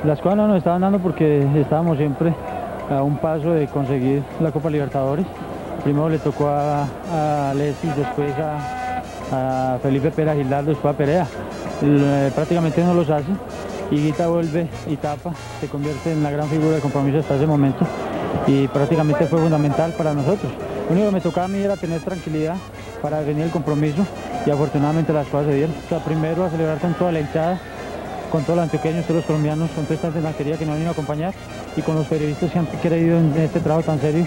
las cosas no nos estaban dando porque estábamos siempre a un paso de conseguir la Copa Libertadores. Primero le tocó a, a Alexis, después a, Felipe Pera Gildardo, después a Perea. L- prácticamente no los hace. Y Guita vuelve y tapa, se convierte en la gran figura de compromiso hasta ese momento. Y prácticamente fue fundamental para nosotros. Lo único que me tocaba a mí era tener tranquilidad para definir el compromiso y afortunadamente las cosas se dieron. Primero a celebrar con toda la hinchada, con todos los antioqueños, todos los colombianos, con toda esta extranjería que nos han venido a acompañar y con los periodistas que han creído en este trabajo tan serio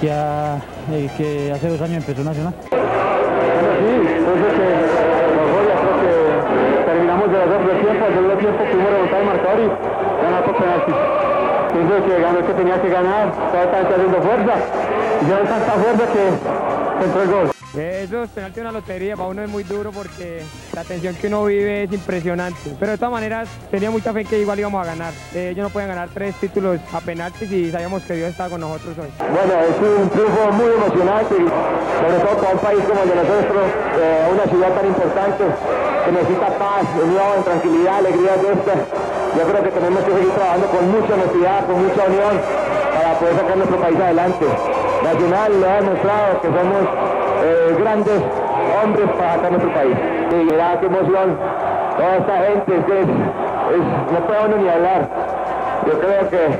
que, ha- eh, que hace dos años empezó Nacional. Sí, entonces que Mongolia creo que terminamos de hacer el tiempo, el segundo tiempo pudimos remontar el marcador y ganar por penaltis. Pienso que ganó que tenía que ganar, tanto haciendo fuerza, y ya tanta fuerza que el gol. Eso es penalti una lotería, para uno es muy duro porque la tensión que uno vive es impresionante. Pero de todas maneras tenía mucha fe que igual íbamos a ganar. Eh, ellos no pueden ganar tres títulos a penaltis y sabíamos que Dios estaba con nosotros hoy. Bueno, es un triunfo muy emocionante, sobre todo para un país como el de nosotros, eh, una ciudad tan importante que necesita paz, unión, tranquilidad, alegría de esta. Yo creo que tenemos que seguir trabajando con mucha honestidad, con mucha unión, para poder sacar nuestro país adelante. Nacional le ha demostrado que somos eh, grandes hombres para sacar nuestro país. Y mira qué emoción, toda esta gente, es no puede uno ni hablar. Yo creo que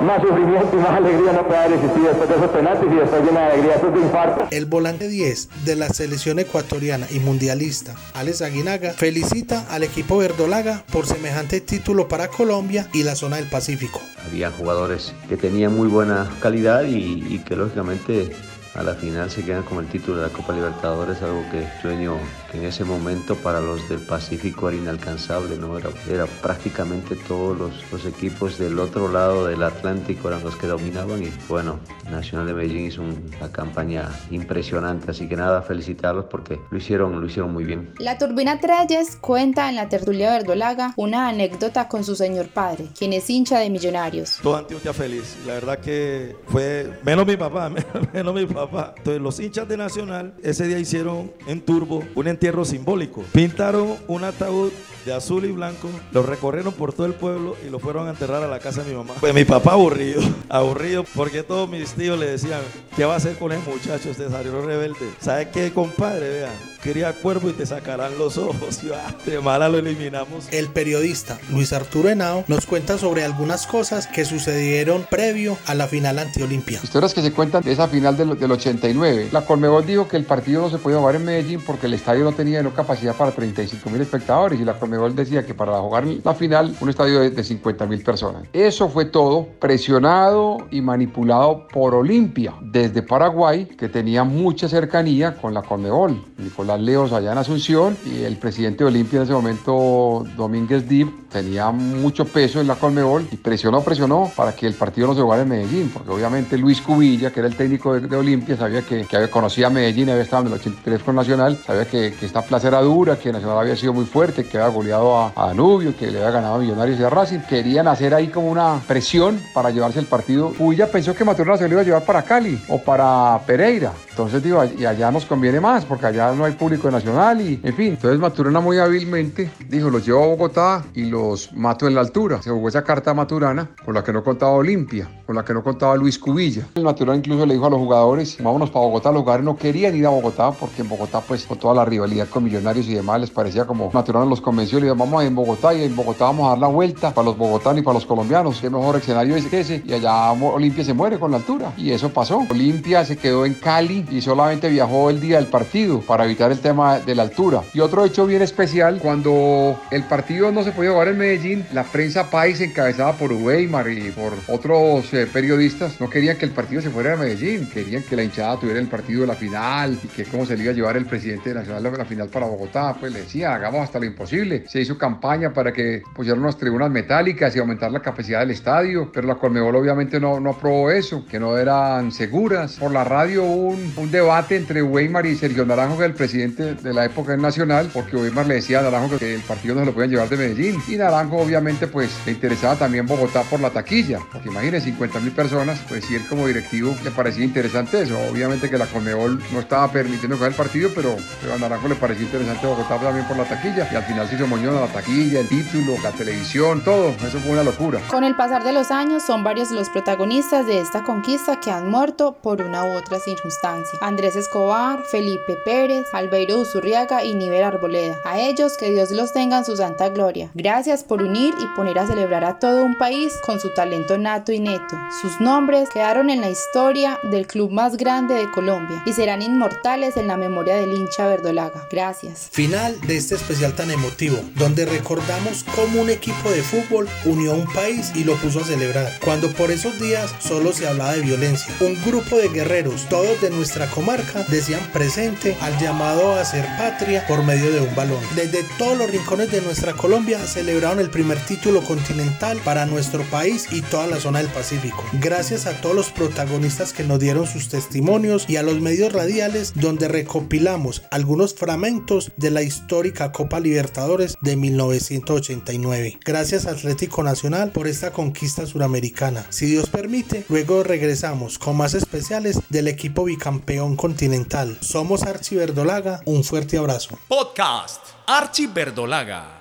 más sufrimiento y más alegría no puede haber existido después de esos penaltis y después de una alegría, después de infarto. El volante 10 de la selección ecuatoriana y mundialista, Alex Aguinaga, felicita al equipo verdolaga por semejante título para Colombia y la zona del Pacífico. Había jugadores que tenían muy buena calidad y, y que lógicamente a la final se quedan con el título de la Copa Libertadores, algo que sueño que en ese momento para los del Pacífico era inalcanzable, ¿no? Era, era prácticamente todos los, los equipos del otro lado del Atlántico eran los que dominaban y bueno, Nacional de Medellín hizo una campaña impresionante, así que nada, felicitarlos porque lo hicieron, lo hicieron muy bien. La Turbina Treyes cuenta en la tertulia verdolaga una anécdota con su señor padre, quien es hincha de Millonarios. Todo Antioquia feliz. La verdad que fue, menos mi papá, menos mi papá. Entonces los hinchas de Nacional ese día hicieron en Turbo un entierro simbólico. Pintaron un ataúd de azul y blanco, lo recorrieron por todo el pueblo y lo fueron a enterrar a la casa de mi mamá. Pues mi papá aburrido, aburrido porque todos mis tíos le decían, ¿qué va a hacer con el muchacho? Este salió rebelde. ¿Sabe qué, compadre? Vea, cría cuervo y te sacarán los ojos. Y, ah, de mala lo eliminamos. El periodista Luis Arturo Henao nos cuenta sobre algunas cosas que sucedieron previo a la final ante Olimpia. Historias que se cuentan de esa final del, del 89. La Colmebol dijo que el partido no se podía jugar en Medellín porque el estadio no tenía no capacidad para 35 mil espectadores y la Colmebol decía que para jugar la final un estadio de, de 50 mil personas. Eso fue todo presionado y manipulado por Olimpia desde Paraguay que tenía mucha cercanía con la Colmebol. Nicolás Leos allá en Asunción y el presidente de Olimpia en ese momento, Domínguez Dib, tenía mucho peso en la Colmebol y presionó, presionó para que el partido no se jugara en Medellín, porque obviamente Luis Cubilla, que era el técnico de, Olimpia, sabía que, había, conocía a Medellín, había estado en el 83 con Nacional, sabía que, esta plaza era dura, que Nacional había sido muy fuerte, que había goleado a, a Danubio, que le había ganado a Millonarios y a Racing. Querían hacer ahí como una presión para llevarse el partido. Cubilla pensó que se lo iba a llevar para Cali o para Pereira. Entonces digo, y allá nos conviene más, porque allá no hay público nacional y, en fin. Entonces Maturana muy hábilmente dijo, los llevo a Bogotá y los mato en la altura. Se jugó esa carta a Maturana con la que no contaba Olimpia, con la que no contaba Luis Cubilla. El Maturana incluso le dijo a los jugadores, vámonos para Bogotá. Los jugadores no querían ir a Bogotá porque en Bogotá, pues, con toda la rivalidad con Millonarios y demás, les parecía como Maturana los convenció. Le dijo, vamos en Bogotá y en Bogotá vamos a dar la vuelta para los bogotanos y para los colombianos. Qué mejor escenario es ese. Y allá Olimpia se muere con la altura. Y eso pasó. Olimpia se quedó en Cali y solamente viajó el día del partido para evitar el tema de la altura. Y otro hecho bien especial, cuando el partido no se podía jugar en Medellín, la prensa país encabezada por Weimar y por otros eh, periodistas no querían que el partido se fuera a Medellín, querían que la hinchada tuviera el partido de la final y que cómo se le iba a llevar el presidente nacional de la final para Bogotá, pues le decía, hagamos hasta lo imposible. Se hizo campaña para que pusieran unas tribunas metálicas y aumentar la capacidad del estadio, pero la Colmebol obviamente no, aprobó eso, que no eran seguras. Por la radio un, un debate entre Weimar y Sergio Naranjo, que era el presidente de la época Nacional, porque Weimar le decía a Naranjo que el partido no se lo podían llevar de Medellín. Y Naranjo obviamente pues le interesaba también Bogotá por la taquilla, porque imagínense 50 mil personas, pues si él como directivo le parecía interesante eso. Obviamente que la Colmebol no estaba permitiendo jugar el partido, pero, pero a Naranjo le pareció interesante Bogotá también por la taquilla. Y al final se hizo moñón a la taquilla, el título, la televisión, todo. Eso fue una locura. Con el pasar de los años son varios los protagonistas de esta conquista que han muerto por una u otra circunstancia. Andrés Escobar, Felipe Pérez, Albeiro Uzurriaga y Nivel Arboleda. A ellos que Dios los tenga en su santa gloria. Gracias por unir y poner a celebrar a todo un país con su talento nato y neto. Sus nombres quedaron en la historia del club más grande de Colombia y serán inmortales en la memoria del hincha verdolaga. Gracias. Final de este especial tan emotivo, donde recordamos cómo un equipo de fútbol unió a un país y lo puso a celebrar, cuando por esos días solo se hablaba de violencia. Un grupo de guerreros, todos de nuestra comarca, decían presente al llamado a ser patria por medio de un balón. Desde todos los rincones de nuestra Colombia celebraron el primer título continental para nuestro país y toda la zona del Pacífico. Gracias a todos los protagonistas que nos dieron sus testimonios y a los medios radiales donde recopilamos algunos fragmentos de la histórica Copa Libertadores de 1989. Gracias Atlético Nacional por esta conquista suramericana. Si Dios permite, luego regresamos con más especiales del equipo bicampeón continental. Somos Archie Verdolaga, un fuerte abrazo. Podcast Archie Verdolaga.